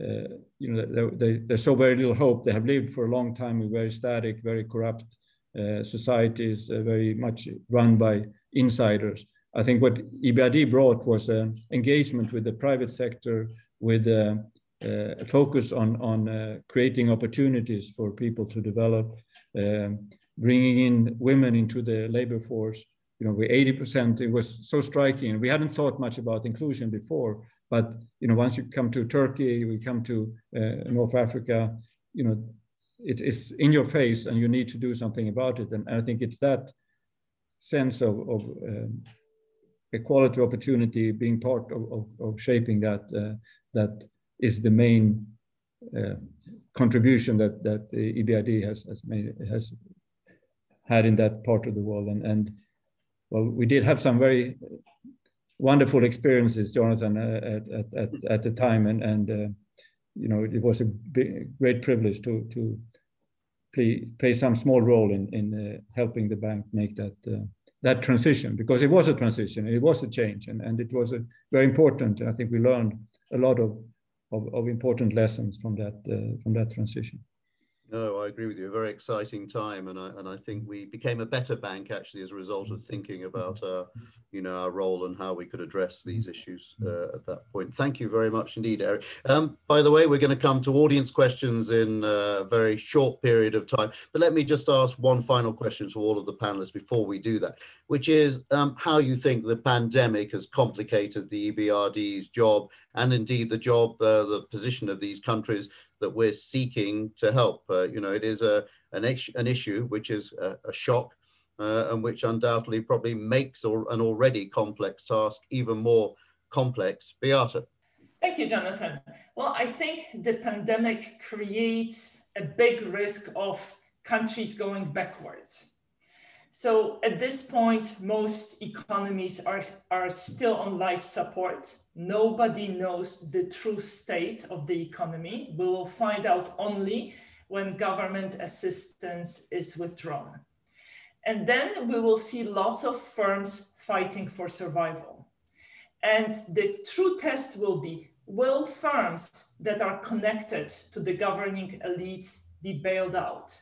uh, you know, they, there's so very little hope. They have lived for a long time in very static, very corrupt uh, societies, very much run by insiders. I think what EBRD brought was engagement with the private sector, with uh, focus on, on uh, creating opportunities for people to develop, um, bringing in women into the labor force. You know, we 80%, it was so striking. We hadn't thought much about inclusion before, but, you know, once you come to Turkey, we come to uh, North Africa, you know, it is in your face and you need to do something about it. And I think it's that sense of, of um, equality opportunity being part of, of, of shaping that, uh, that is the main uh, contribution that that the EBRD has has made has had in that part of the world. And and well, we did have some very wonderful experiences, Jonathan, uh, at, at, at, the time, and and uh, you know it was a big, great privilege to to play play some small role in in uh, helping the bank make that. Uh, that transition because it was a transition it was a change and, and it was a very important i think we learned a lot of of, of important lessons from that uh, from that transition.
No, I agree with you. A very exciting time, and I and I think we became a better bank actually as a result of thinking about uh, you know our role and how we could address these issues uh, at that point. Thank you very much indeed, Erik. Um, by the way, we're going to come to audience questions in a very short period of time, but let me just ask one final question to all of the panelists before we do that, which is um, how you think the pandemic has complicated the EBRD's job and indeed the job, uh, the position of these countries that we're seeking to help. Uh, you know, it is a an, an issue which is a, a shock uh, and which undoubtedly probably makes or, an already complex task even more complex. Beata.
Thank you, Jonathan. Well, I think the pandemic creates a big risk of countries going backwards. So at this point, most economies are, are still on life support. Nobody knows the true state of the economy. We will find out only when government assistance is withdrawn. And then we will see lots of firms fighting for survival. And the true test will be, will firms that are connected to the governing elites be bailed out?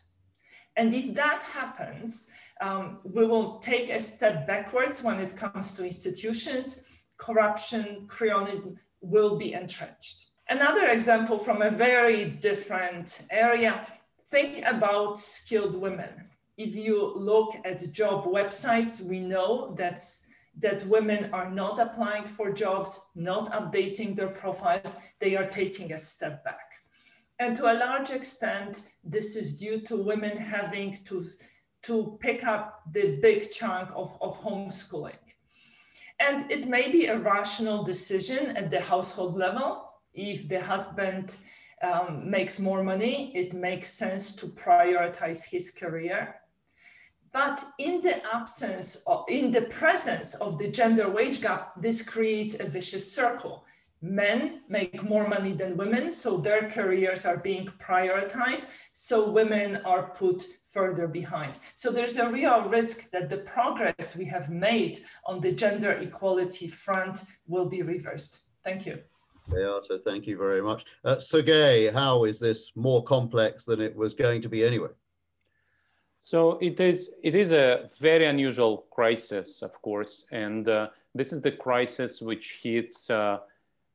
And if that happens, um, we will take a step backwards when it comes to institutions. Corruption, cronyism will be entrenched. Another example from a very different area, think about skilled women. If you look at job websites, we know that's, that women are not applying for jobs, not updating their profiles, they are taking a step back. And to a large extent, this is due to women having to, to pick up the big chunk of, of homeschooling. And it may be a rational decision at the household level. If the husband um, makes more money, it makes sense to prioritize his career. But in the absence, of, in the presence of the gender wage gap, this creates a vicious circle men make more money than women, so their careers are being prioritized, so women are put further behind. So there's a real risk that the progress we have made on the gender equality front will be reversed. Thank you.
Beata, thank you very much. Uh, Sergey, how is this more complex than it was going to be anyway?
So it is, it is a very unusual crisis, of course, and uh, this is the crisis which hits uh,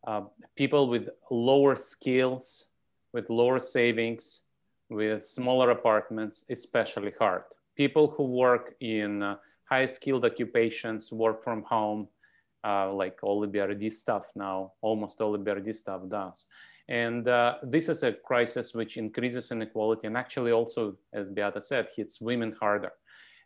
uh, people with lower skills, with lower savings, with smaller apartments, especially hard. People who work in uh, high skilled occupations, work from home, uh, like all the BRD stuff now, almost all the BRD stuff does. And uh, this is a crisis which increases inequality and actually also, as Beata said, hits women harder.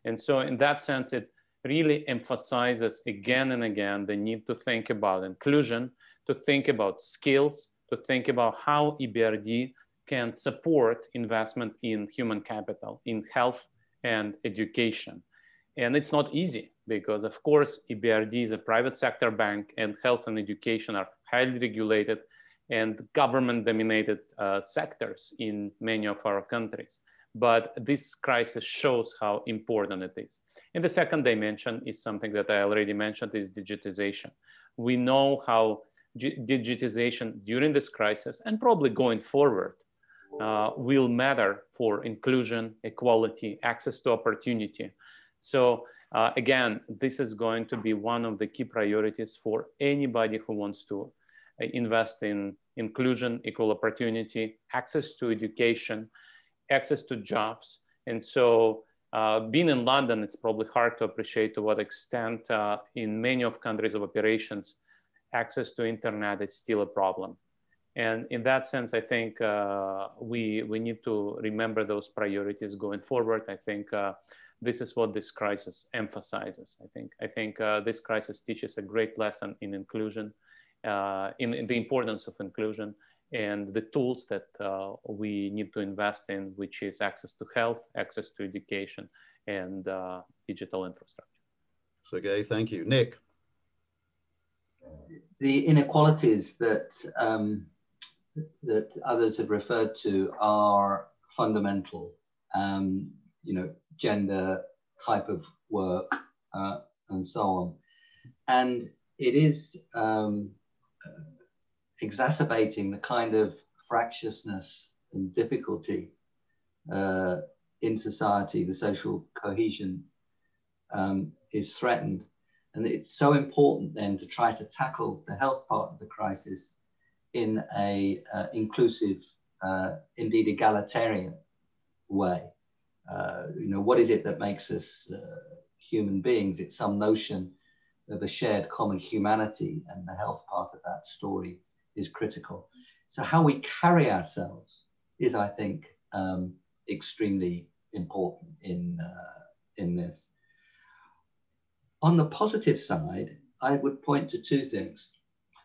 And so in that sense, it really emphasizes again and again the need to think about inclusion to think about skills, to think about how EBRD can support investment in human capital, in health and education. And it's not easy because, of course, EBRD is a private sector bank and health and education are highly regulated and government dominated uh, sectors in many of our countries. But this crisis shows how important it is. And the second dimension is something that I already mentioned is digitization. We know how digitization during this crisis and probably going forward uh, will matter for inclusion, equality, access to opportunity. So uh, again, this is going to be one of the key priorities for anybody who wants to uh, invest in inclusion, equal opportunity, access to education, access to jobs. And so uh, being in London, it's probably hard to appreciate to what extent uh, in many of countries of operations, access to internet is still a problem. And in that sense, I think uh, we, we need to remember those priorities going forward. I think uh, this is what this crisis emphasizes. I think, I think uh, this crisis teaches a great lesson in inclusion, uh, in, in, the importance of inclusion and the tools that uh, we need to invest in, which is access to health, access to education, and uh, digital infrastructure.
Sergey, thank you. Nick
the inequalities that um, that others have referred to are fundamental. Um, you know, gender, type of work, uh, and so on. And it is um, exacerbating the kind of fractiousness and difficulty uh, in society. The social cohesion um, is threatened. And it's so important then to try to tackle the health part of the crisis in a uh, inclusive, uh, indeed egalitarian way. Uh, you know, what is it that makes us uh, human beings? It's some notion of a shared common humanity, and the health part of that story is critical. So how we carry ourselves is, I think, um, extremely important in uh, in this. On the positive side, I would point to two things.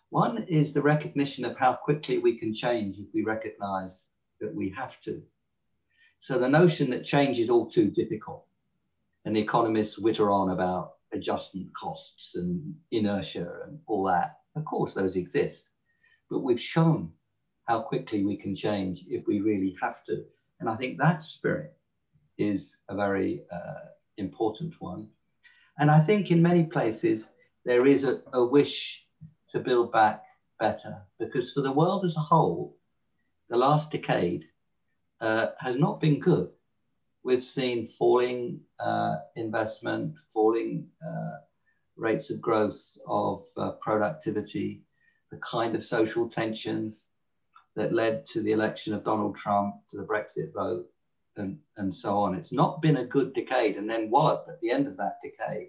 One is the recognition of how quickly we can change if we recognize that we have to. So the notion that change is all too difficult, and the economists witter on about adjustment costs and inertia and all that. Of course, those exist, but we've shown how quickly we can change if we really have to. And I think that spirit is a very uh, important one. And I think in many places there is a, a wish to build back better because for the world as a whole, the last decade uh, has not been good. We've seen falling uh, investment, falling uh, rates of growth of uh, productivity, the kind of social tensions that led to the election of Donald Trump, to the Brexit vote, and, and so on. It's not been a good decade. And then what at the end of that decade,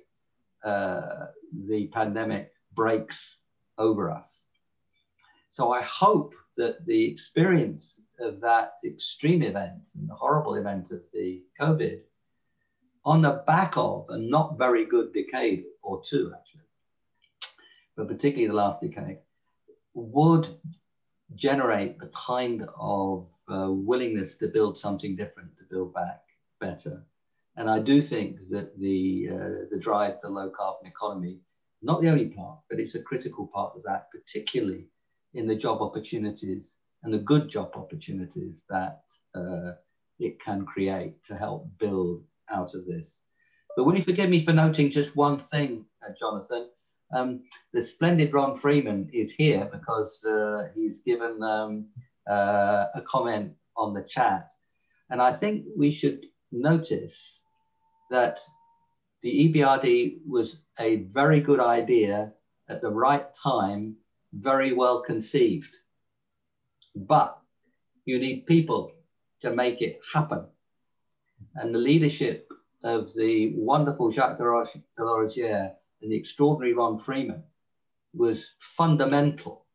uh, the pandemic breaks over us. So I hope that the experience of that extreme event and the horrible event of the COVID on the back of a not very good decade or two, actually, but particularly the last decade, would generate the kind of willingness to build something different, to build back better. And I do think that the, uh, the drive to low carbon economy, not the only part, but it's a critical part of that, particularly in the job opportunities and the good job opportunities that uh, it can create to help build out of this. But will you forgive me for noting just one thing, uh, Jonathan? Um, the splendid Ron Freeman is here because uh, he's given um, uh, a comment on the chat. And I think we should notice that the EBRD was a very good idea at the right time, very well conceived. But you need people to make it happen. And the leadership of the wonderful Jacques de and the extraordinary Ron Freeman was fundamental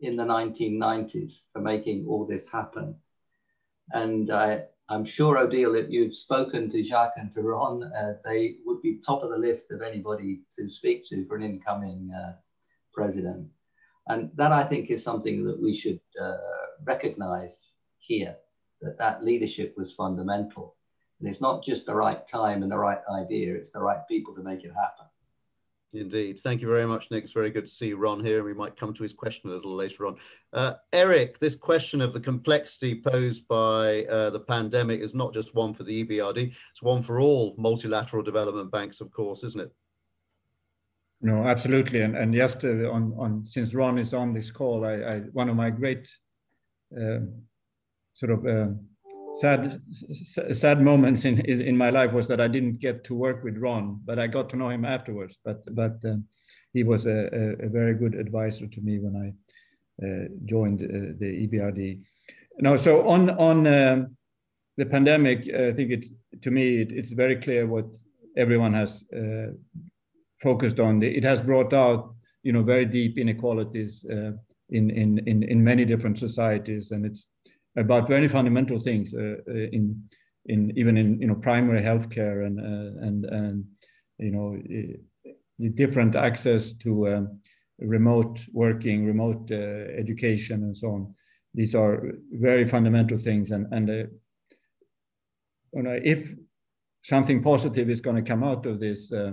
in the 1990s for making all this happen. And I, I'm sure, Odile, that you've spoken to Jacques and to Ron, uh, they would be top of the list of anybody to speak to for an incoming uh, president. And that I think is something that we should uh, recognize here, that that leadership was fundamental. And it's not just the right time and the right idea, it's the right people to make it happen.
Indeed. Thank you very much, Nick. It's very good to see Ron here. We might come to his question a little later on. Uh, Erik, this question of the complexity posed by uh, the pandemic is not just one for the EBRD, it's one for all multilateral development banks, of course, isn't it?
No, absolutely. And, and just uh, on, on, since Ron is on this call, I, I one of my great um, sort of um, sad sad moments in in my life was that I didn't get to work with Ron, but I got to know him afterwards. But but um, he was a, a, a, very good advisor to me when I uh, joined uh, the EBRD. No, so on on um, the pandemic, I think it's to me it, it's very clear what everyone has uh, focused on. It has brought out you know very deep inequalities uh, in in in in many different societies, and it's about very fundamental things uh, uh, in in even in you know primary healthcare and uh, and and you know the different access to um, remote working, remote education, and so on. These are very fundamental things, and and you know, if something positive is going to come out of this uh,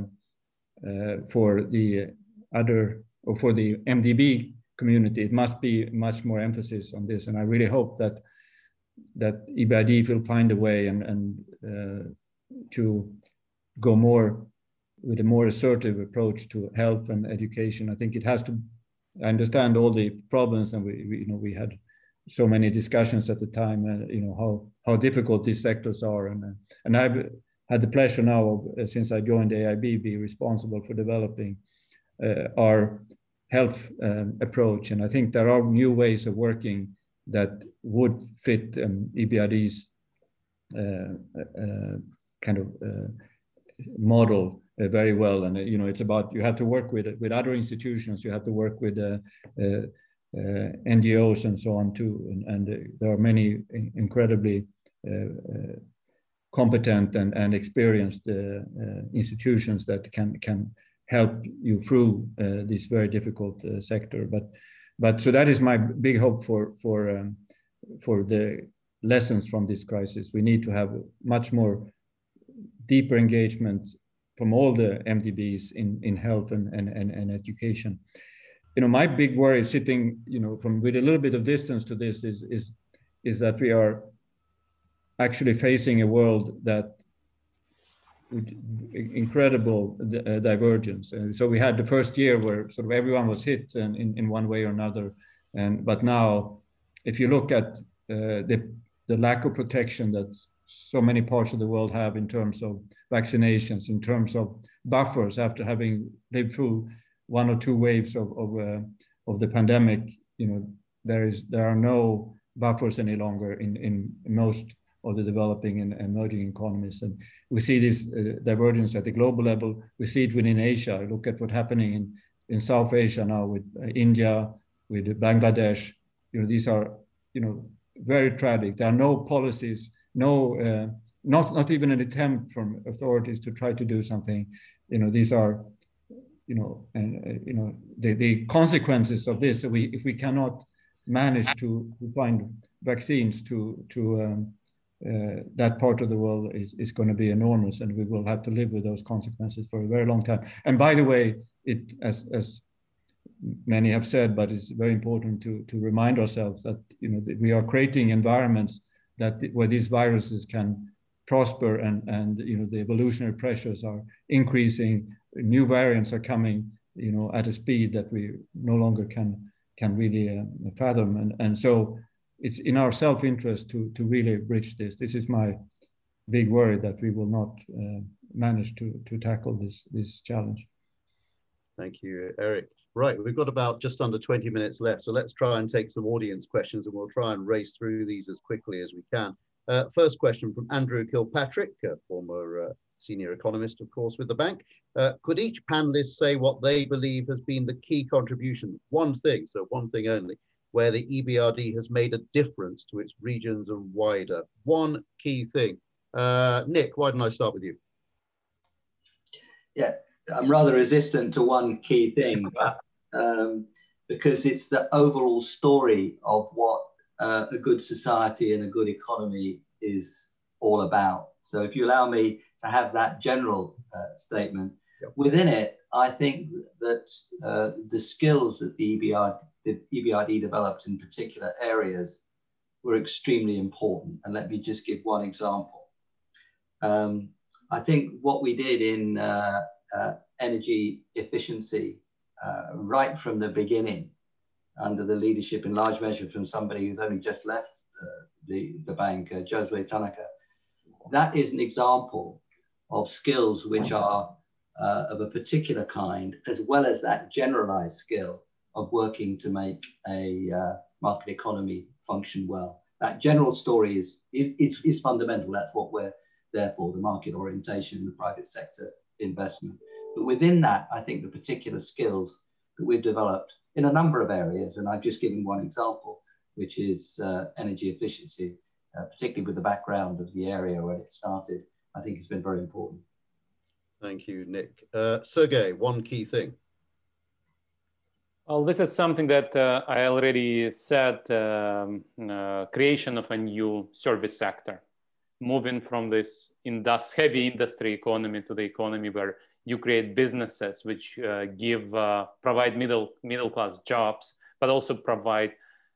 uh, for the other or for the MDB community, it must be much more emphasis on this. And I really hope that that EBRD will find a way and, and uh, to go more with a more assertive approach to health and education. I think it has to. I understand all the problems, and we, we you know we had so many discussions at the time. Uh, you know how how difficult these sectors are, and uh, and I've had the pleasure now of uh, since I joined AIIB be responsible for developing uh, our health um, approach, and I think there are new ways of working that would fit um, EBRD's uh, uh, kind of uh, model uh, very well. And uh, you know, it's about you have to work with with other institutions, you have to work with uh, NGOs and so on too. And, and there are many incredibly competent and, and experienced institutions that can can help you through uh, this very difficult uh, sector. But but so that is my big hope for for um, for the lessons from this crisis. We need to have much more deeper engagement from all the MDBs in, in health and, and, and, and education. You know, my big worry sitting, you know, from with a little bit of distance to this is, is, is that we are actually facing a world that incredible uh, divergence. Uh, so we had the first year where sort of everyone was hit in, in, in one way or another. And, but now, if you look at uh, the, the lack of protection that so many parts of the world have in terms of vaccinations, in terms of buffers after having lived through one or two waves of, of, uh, of the pandemic, you know, there is there are no buffers any longer in, in most of the developing and emerging economies. And we see this uh, divergence at the global level. We see it within Asia. Look at what's happening in, in South Asia now with uh, India, with Bangladesh. You know, these are, you know, very tragic. There are no policies, no, uh, not, not even an attempt from authorities to try to do something. You know, these are, you know, and, uh, you know, the, the consequences of this, we, if we cannot manage to, to find vaccines to, to um, uh, that part of the world is, is going to be enormous and we will have to live with those consequences for a very long time. And by the way, it, as, as many have said, but it's very important to, to remind ourselves that you know that we are creating environments that where these viruses can prosper and, and you know the evolutionary pressures are increasing, new variants are coming you know at a speed that we no longer can can really uh, fathom. And, and so it's in our self-interest to, to really bridge this. This is my big worry that we will not uh, manage to, to tackle this, this challenge.
Thank you, Erik. Right, we've got about just under 20 minutes left, so let's try and take some audience questions and we'll try and race through these as quickly as we can. Uh, first question from Andrew Kilpatrick, former uh, senior economist, of course, with the bank. Uh, could each panelist say what they believe has been the key contribution, one thing, so one thing only, where the EBRD has made a difference to its regions and wider? One key thing. Uh, Nick, why don't I start with you?
Yeah, I'm rather resistant to one key thing, but um, because it's the overall story of what uh, a good society and a good economy is all about. So, if you allow me to have that general uh, statement, yep. within it, I think that uh, the skills that the EBRD, the EBRD developed in particular areas were extremely important. And let me just give one example. Um, I think what we did in uh, uh, energy efficiency uh, right from the beginning under the leadership in large measure from somebody who's only just left uh, the, the bank, uh, Josue Tanaka. That is an example of skills which are uh, of a particular kind, as well as that generalized skill of working to make a uh, market economy function well. That general story is, is, is, fundamental. That's what we're there for, the market orientation, the private sector investment. But within that, I think the particular skills that we've developed in a number of areas, and I've just given one example, which is uh, energy efficiency, uh, particularly with the background of the area where it started, I think it's been very important.
Thank you, Nick. Uh, Sergey, one key thing.
Well, this is something that uh, I already said, um, uh, creation of a new service sector, moving from this indus heavy industry economy to the economy where you create businesses which uh, give uh, provide middle middle class jobs but also provide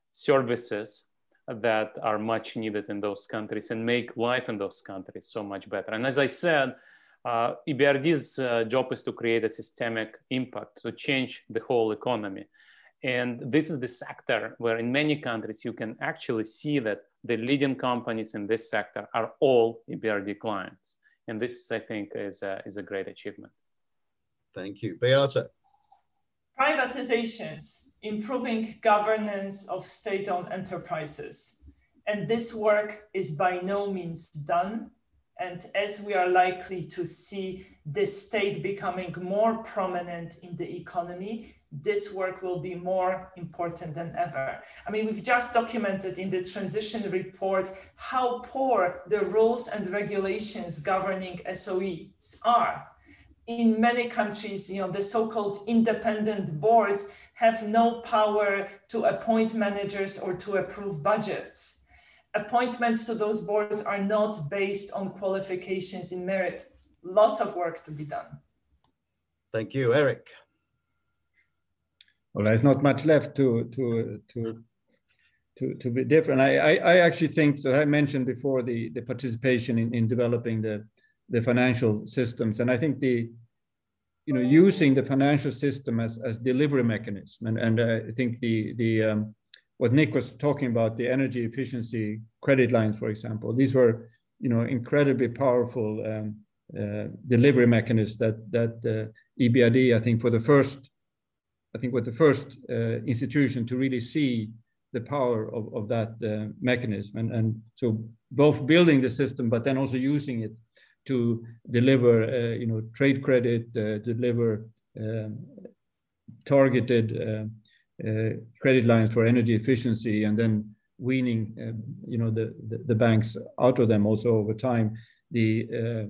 services that are much needed in those countries and make life in those countries so much better. And as i said uh, EBRD's uh, job is to create a systemic impact to change the whole economy. And this is the sector where in many countries you can actually see that the leading companies in this sector are all EBRD clients. And this, I think, is a, is a great achievement.
Thank you. Beata.
Privatizations, improving governance of state-owned enterprises. And this work is by no means done. And as we are likely to see the state becoming more prominent in the economy, this work will be more important than ever. I mean, we've just documented in the transition report how poor the rules and regulations governing SOEs are in many countries, you know, the so-called independent boards have no power to appoint managers or to approve budgets. Appointments to those boards are not based on qualifications in merit. Lots of work to be done.
Thank you, Erik.
Well, there's not much left to to to to, to be different. I, I, I actually think so. I mentioned before the the participation in, in developing the the financial systems. And I think the, you know, using the financial system as, as delivery mechanism. And, and I think the, the um, what Nick was talking about, the energy efficiency credit lines, for example, these were, you know, incredibly powerful um, uh, delivery mechanisms that, that uh, EBRD, I think for the first, I think was the first uh, institution to really see the power of, of that uh, mechanism. And, and so both building the system, but then also using it to deliver, uh, you know, trade credit, uh, deliver um, targeted uh, credit lines for energy efficiency, and then weaning, um, you know, the, the, the banks out of them also over time. The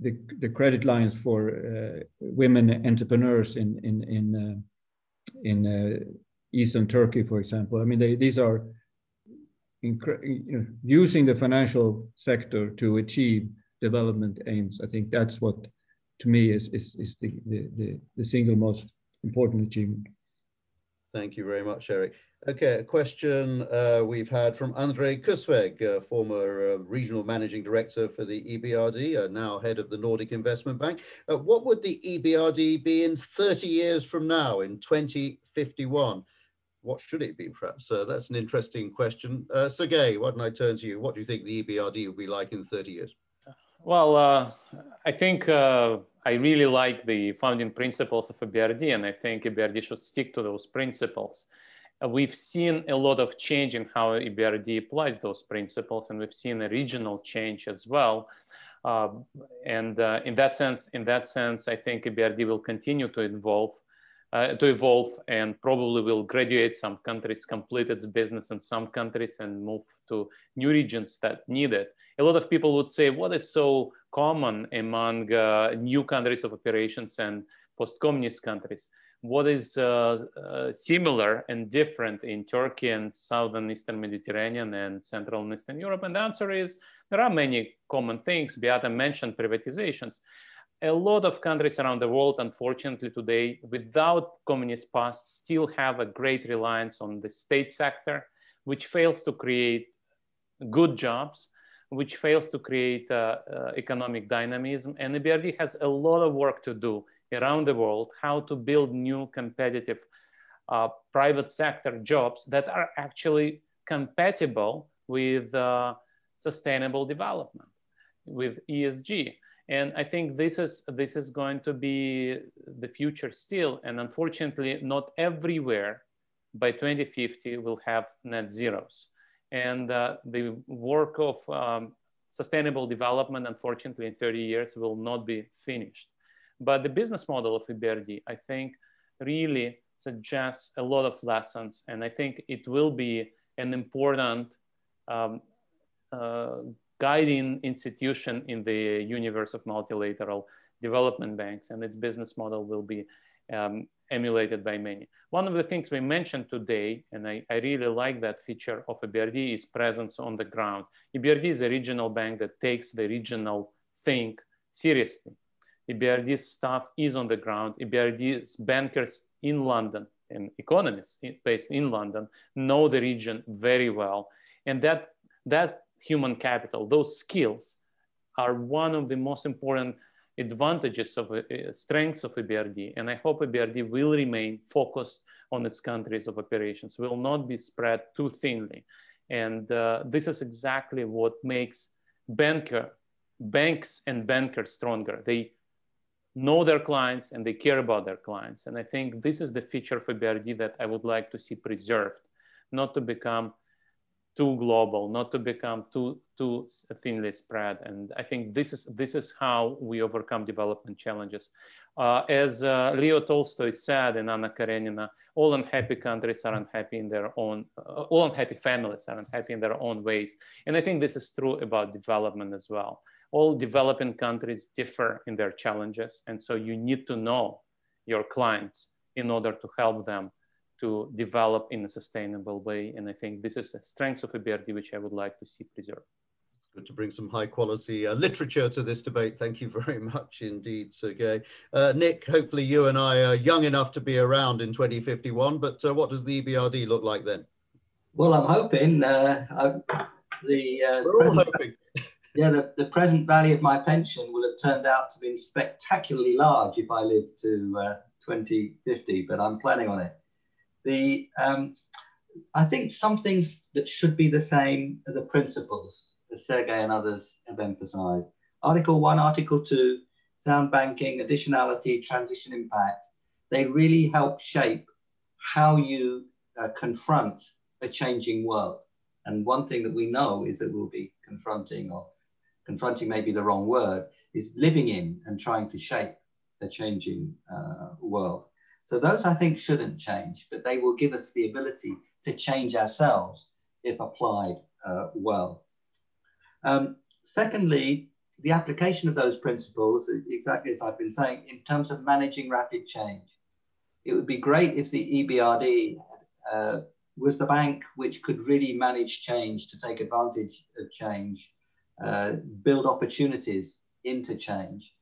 the, the credit lines for uh, women entrepreneurs in in in uh, in uh, eastern Turkey, for example. I mean, they, these are you know, using the financial sector to achieve development aims. I think that's what, to me, is, is, is the, the, the, the single most important achievement.
Thank you very much, Erik. Okay, a question uh, we've had from Andre Küüsvek, uh, former uh, regional managing director for the EBRD, uh, now head of the Nordic Investment Bank. Uh, what would the EBRD be in 30 years from now, in 2051? What should it be, perhaps? Uh, that's an interesting question. Sergey, why don't I turn to you? What do you think the EBRD will be like in 30 years?
Well, I think I really like the founding principles of EBRD, and I think EBRD should stick to those principles. Uh, we've seen a lot of change in how EBRD applies those principles, and we've seen a regional change as well. Uh, and uh, in that sense, in that sense, I think EBRD will continue to evolve, uh, to evolve, and probably will graduate some countries, complete its business in some countries, and move to new regions that need it a lot of people would say, what is so common among uh, new countries of operations and post-communist countries? What is uh, uh, similar and different in Turkey and Southern Eastern Mediterranean and Central and Eastern Europe? And the answer is there are many common things. Beata mentioned privatizations. A lot of countries around the world, unfortunately today, without communist past, still have a great reliance on the state sector, which fails to create good jobs which fails to create uh, uh, economic dynamism. And EBRD has a lot of work to do around the world, how to build new competitive uh, private sector jobs that are actually compatible with sustainable development, with ESG. And I think this is, this is going to be the future still. And unfortunately, not everywhere by 2050 will have net zeros and uh, the work of um, sustainable development, unfortunately, in 30 years will not be finished. But the business model of EBRD, I think, really suggests a lot of lessons, and I think it will be an important um, uh, guiding institution in the universe of multilateral development banks, and its business model will be um, emulated by many. One of the things we mentioned today, and I, I, really like that feature of EBRD, is presence on the ground. EBRD is a regional bank that takes the regional thing seriously. EBRD's staff is on the ground. EBRD's bankers in London and economists based in London know the region very well. And that, that human capital, those skills, are one of the most important advantages of uh, strengths of EBRD. And I hope EBRD will remain focused on its countries of operations, will not be spread too thinly. And uh, this is exactly what makes banker, banks and bankers stronger. They know their clients and they care about their clients. And I think this is the feature of EBRD that I would like to see preserved, not to become too global, not to become too too thinly spread. And I think this is this is how we overcome development challenges. Uh, as uh, Leo Tolstoy said in Anna Karenina, all unhappy countries are unhappy in their own, uh, all unhappy families are unhappy in their own ways. And I think this is true about development as well. all developing countries differ in their challenges. And so you need to know your clients in order to help them to develop in a sustainable way. And I think this is a strength of EBRD, which I would like to see preserved.
Good to bring some high quality uh, literature to this debate. Thank you very much indeed, Sergey. Uh, Nick, hopefully you and I are young enough to be around in 2051, but uh, what does the EBRD look like then?
Well, I'm hoping uh, I, the,
uh, We're all hoping.
yeah, the, the present value of my pension will have turned out to be spectacularly large if I live to uh, 2050, but I'm planning on it. The um, I think some things that should be the same are the principles that Sergey and others have emphasized. Article one, Article two, sound banking, additionality, transition impact, they really help shape how you uh, confront a changing world. And one thing that we know is that we'll be confronting, or confronting may be the wrong word, is living in and trying to shape a changing uh, world. So those I think shouldn't change, but they will give us the ability to change ourselves if applied uh, well. Um, secondly, the application of those principles, exactly as I've been saying, in terms of managing rapid change. It would be great if the EBRD uh, was the bank which could really manage change to take advantage of change, uh, build opportunities into change,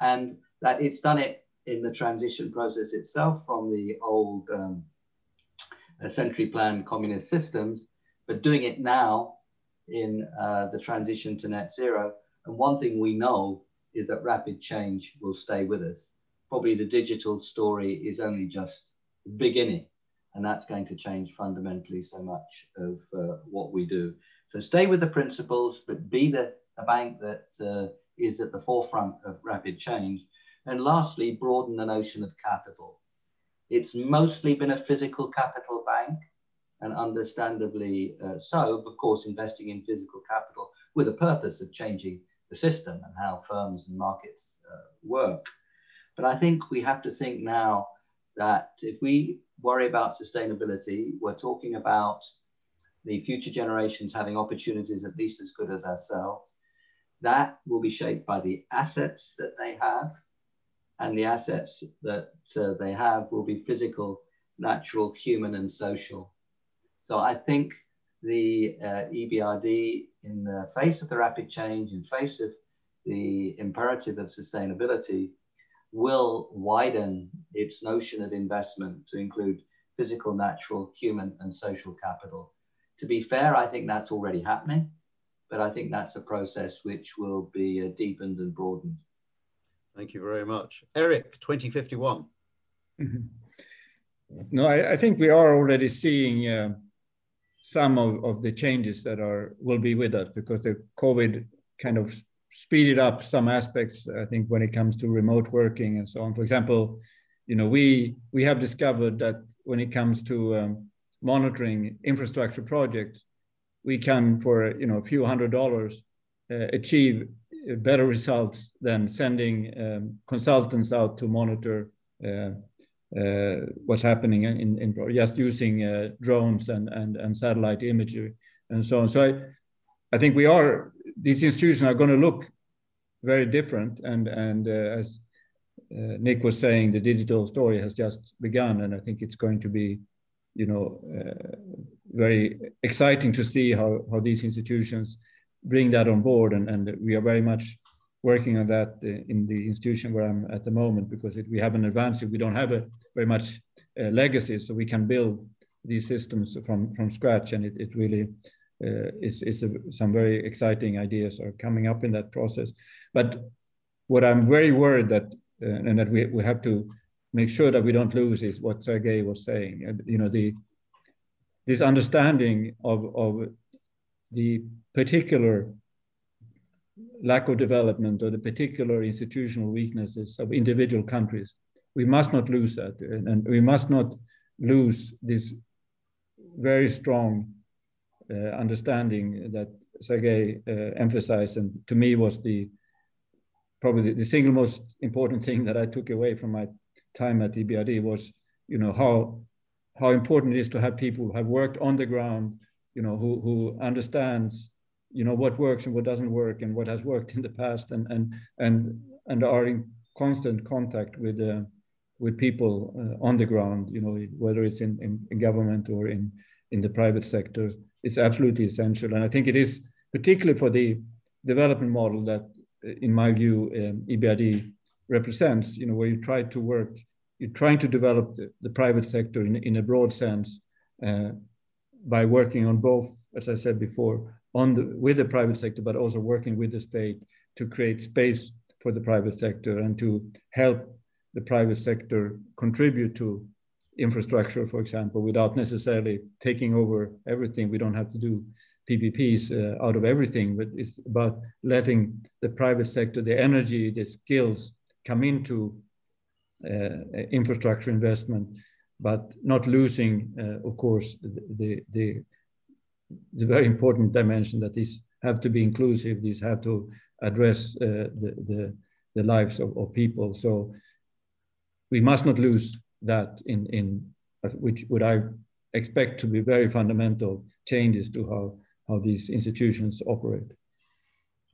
and that it's done it in the transition process itself from the old um, uh, century plan communist systems, but doing it now in uh, the transition to net zero. And one thing we know is that rapid change will stay with us. Probably the digital story is only just beginning, and that's going to change fundamentally so much of uh, what we do. So stay with the principles, but be the, the bank that uh, is at the forefront of rapid change. And lastly, broaden the notion of capital. It's mostly been a physical capital bank, and understandably uh, so, of course, investing in physical capital with a purpose of changing the system and how firms and markets uh, work. But I think we have to think now that if we worry about sustainability, we're talking about the future generations having opportunities at least as good as ourselves. That will be shaped by the assets that they have, and the assets that uh, they have will be physical, natural, human, and social. So I think the uh, EBRD, in the face of the rapid change, in face of the imperative of sustainability, will widen its notion of investment to include physical, natural, human, and social capital. To be fair, I think that's already happening, but I think that's a process which will be uh, deepened and broadened.
Thank you very much. Erik, 2051. Mm-hmm.
No, I, I, think we are already seeing uh, some of, of the changes that are will be with us because the COVID kind of speeded up some aspects. I think when it comes to remote working and so on. For example, you know we we have discovered that when it comes to um, monitoring infrastructure projects, we can for you know a few hundred dollars uh, achieve better results than sending um, consultants out to monitor uh, uh, what's happening in, in just using uh, drones and, and, and satellite imagery and so on. So I, I think we are, these institutions are going to look very different. And, and uh, as uh, Nick was saying, the digital story has just begun. And I think it's going to be, you know, uh, very exciting to see how, how these institutions bring that on board. And, and we are very much working on that in the institution where I'm at the moment because it, we haven't advanced. We don't have a very much uh, legacy, so we can build these systems from from scratch, and it, it really uh, is, is a, some very exciting ideas are coming up in that process. But what I'm very worried that uh, and that we, we have to make sure that we don't lose is what Sergey was saying. You know the this understanding of of the particular lack of development or the particular institutional weaknesses of individual countries. We must not lose that, and, we must not lose this very strong uh, understanding that Sergey uh, emphasized, and to me was the probably the, the, single most important thing that I took away from my time at EBRD was, you know, how how important it is to have people who have worked on the ground, you know, who who understands you know what works and what doesn't work and what has worked in the past and and and and are in constant contact with uh, with people uh, on the ground you know whether it's in, in, in, government or in in the private sector it's absolutely essential. And i think it is particularly for the development model that uh, in my view um, ebrd represents you know where you try to work you're trying to develop the, the private sector in, in a broad sense uh, by working on both as i said before on the, with the private sector, but also working with the state to create space for the private sector and to help the private sector contribute to infrastructure, for example, without necessarily taking over everything. We don't have to do PPPs uh, out of everything, but it's about letting the private sector, the energy, the skills come into uh, infrastructure investment, but not losing, uh, of course, the, the, the very important dimension that these have to be inclusive, these have to address uh, the, the, the, lives of, of people. So we must not lose that in, in which would I expect to be very fundamental changes to how, how these institutions operate.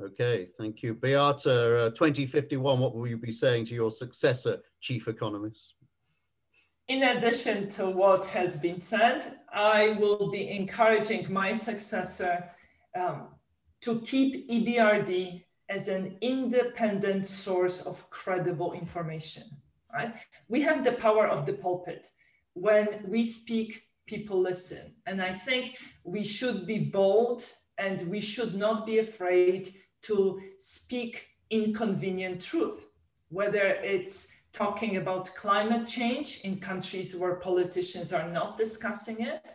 Okay, thank you. Beata, uh, 2051, what will you be saying to your successor, chief economist?
In addition to what has been said, I will be encouraging my successor um, to keep EBRD as an independent source of credible information. Right? We have the power of the pulpit. When we speak, people listen. And I think we should be bold and we should not be afraid to speak inconvenient truth, whether it's talking about climate change in countries where politicians are not discussing it,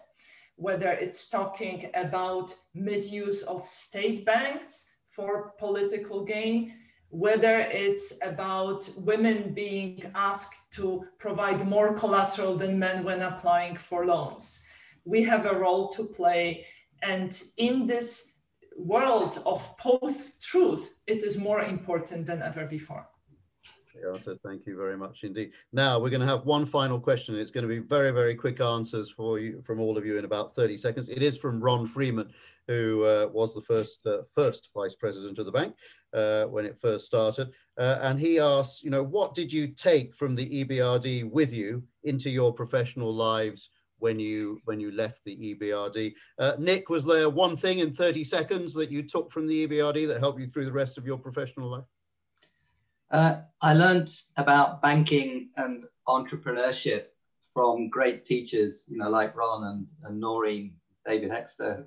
whether it's talking about misuse of state banks for political gain, whether it's about women being asked to provide more collateral than men when applying for loans. We have a role to play. And in this world of post truth, it is more important than ever before.
Beata, thank you very much indeed. Now we're going to have one final question. It's going to be very, very quick answers for you from all of you in about 30 seconds. It is from Ron Freeman, who uh, was the first uh, first vice president of the bank uh, when it first started. Uh, and he asks, you know, what did you take from the EBRD with you into your professional lives when you when you left the EBRD? Uh, Nick, was there one thing in 30 seconds that you took from the EBRD that helped you through the rest of your professional life?
Uh, I learned about banking and entrepreneurship from great teachers, you know, like Ron and, and Noreen, David Hexter.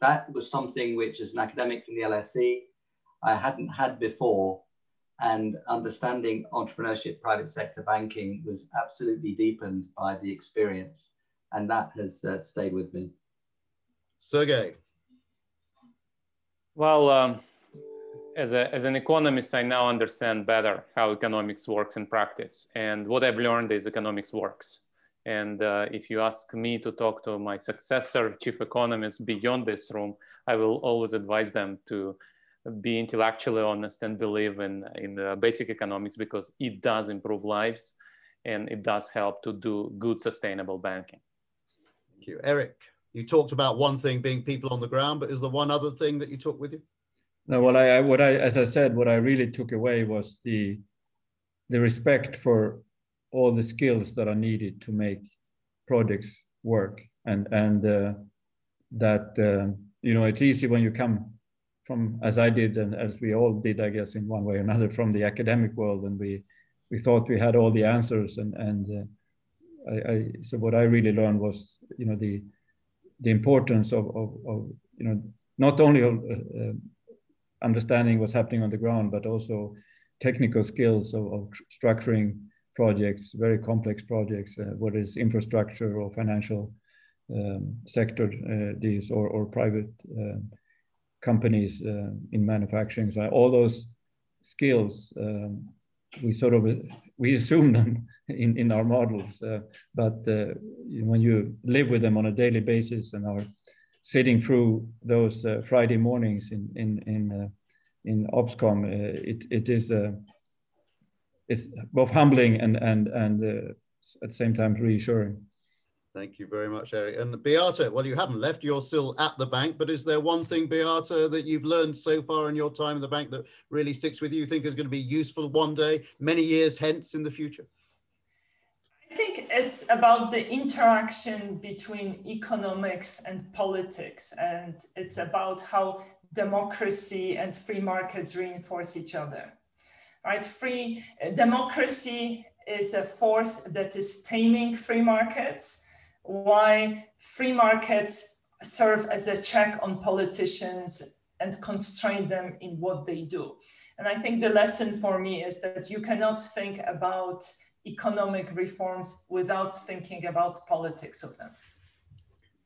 That was something which, as an academic from the LSE, I hadn't had before. And understanding entrepreneurship, private sector banking was absolutely deepened by the experience. And that has uh, stayed with me.
Sergey.
Well, um, as, a, as an economist, I now understand better how economics works in practice. And what I've learned is economics works. And uh, if you ask me to talk to my successor, chief economist beyond this room, I will always advise them to be intellectually honest and believe in, in basic economics because it does improve lives and it does help to do good, sustainable banking.
Thank you. Erik, you talked about one thing being people on the ground, but is there one other thing that you took with you?
No, what I, what I, as I said, what I really took away was the, the respect for all the skills that are needed to make projects work, and and uh, that uh, you know it's easy when you come from, as I did, and as we all did, I guess, in one way or another, from the academic world, and we we thought we had all the answers, and and uh, I, I, so what I really learned was you know the the importance of of, of you know not only of, uh, uh, understanding what's happening on the ground, but also technical skills of, of structuring projects, very complex projects, uh, whether it's infrastructure or financial um, sector uh, these or, or private uh, companies uh, in manufacturing. So all those skills, um, we sort of we assume them in, in our models, uh, but uh, when you live with them on a daily basis and are sitting through those uh, Friday mornings in in in uh, in Opscom, uh, it it is uh, it's both humbling and and and uh, at the same time reassuring.
Thank you very much, Erik. And Beata, well, you haven't left, you're still at the bank, but is there one thing, Beata, that you've learned so far in your time in the bank that really sticks with you, you think is going to be useful one day, many years hence in the future?
I think it's about the interaction between economics and politics, and it's about how democracy and free markets reinforce each other. Right? Free uh, democracy is a force that is taming free markets why free markets serve as a check on politicians and constrain them in what they do. And I think the lesson for me is that you cannot think about economic reforms without thinking about politics of them.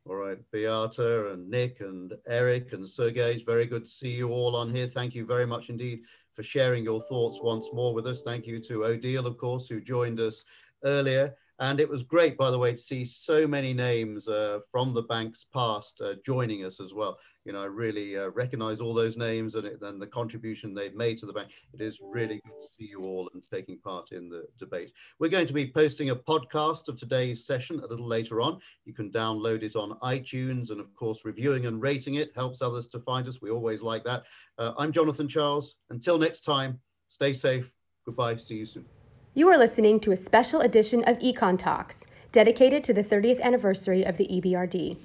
All right, Beata and Nick and Erik and Sergey, it's very good to see you all on here. Thank you very much indeed for sharing your thoughts once more with us. Thank you to Odile, of course, who joined us earlier. And it was great, by the way, to see so many names uh, from the bank's past uh, joining us as well. You know, I really uh, recognize all those names and, it, and the contribution they've made to the bank. It is really good to see you all and taking part in the debate. We're going to be posting a podcast of today's session a little later on. You can download it on iTunes and, of course, reviewing and rating it helps others to find us. We always like that. Uh, I'm Jonathan Charles. Until next time, stay safe. Goodbye. See you soon.
You are listening to a special edition of Econ Talks, dedicated to the 30th anniversary of the EBRD.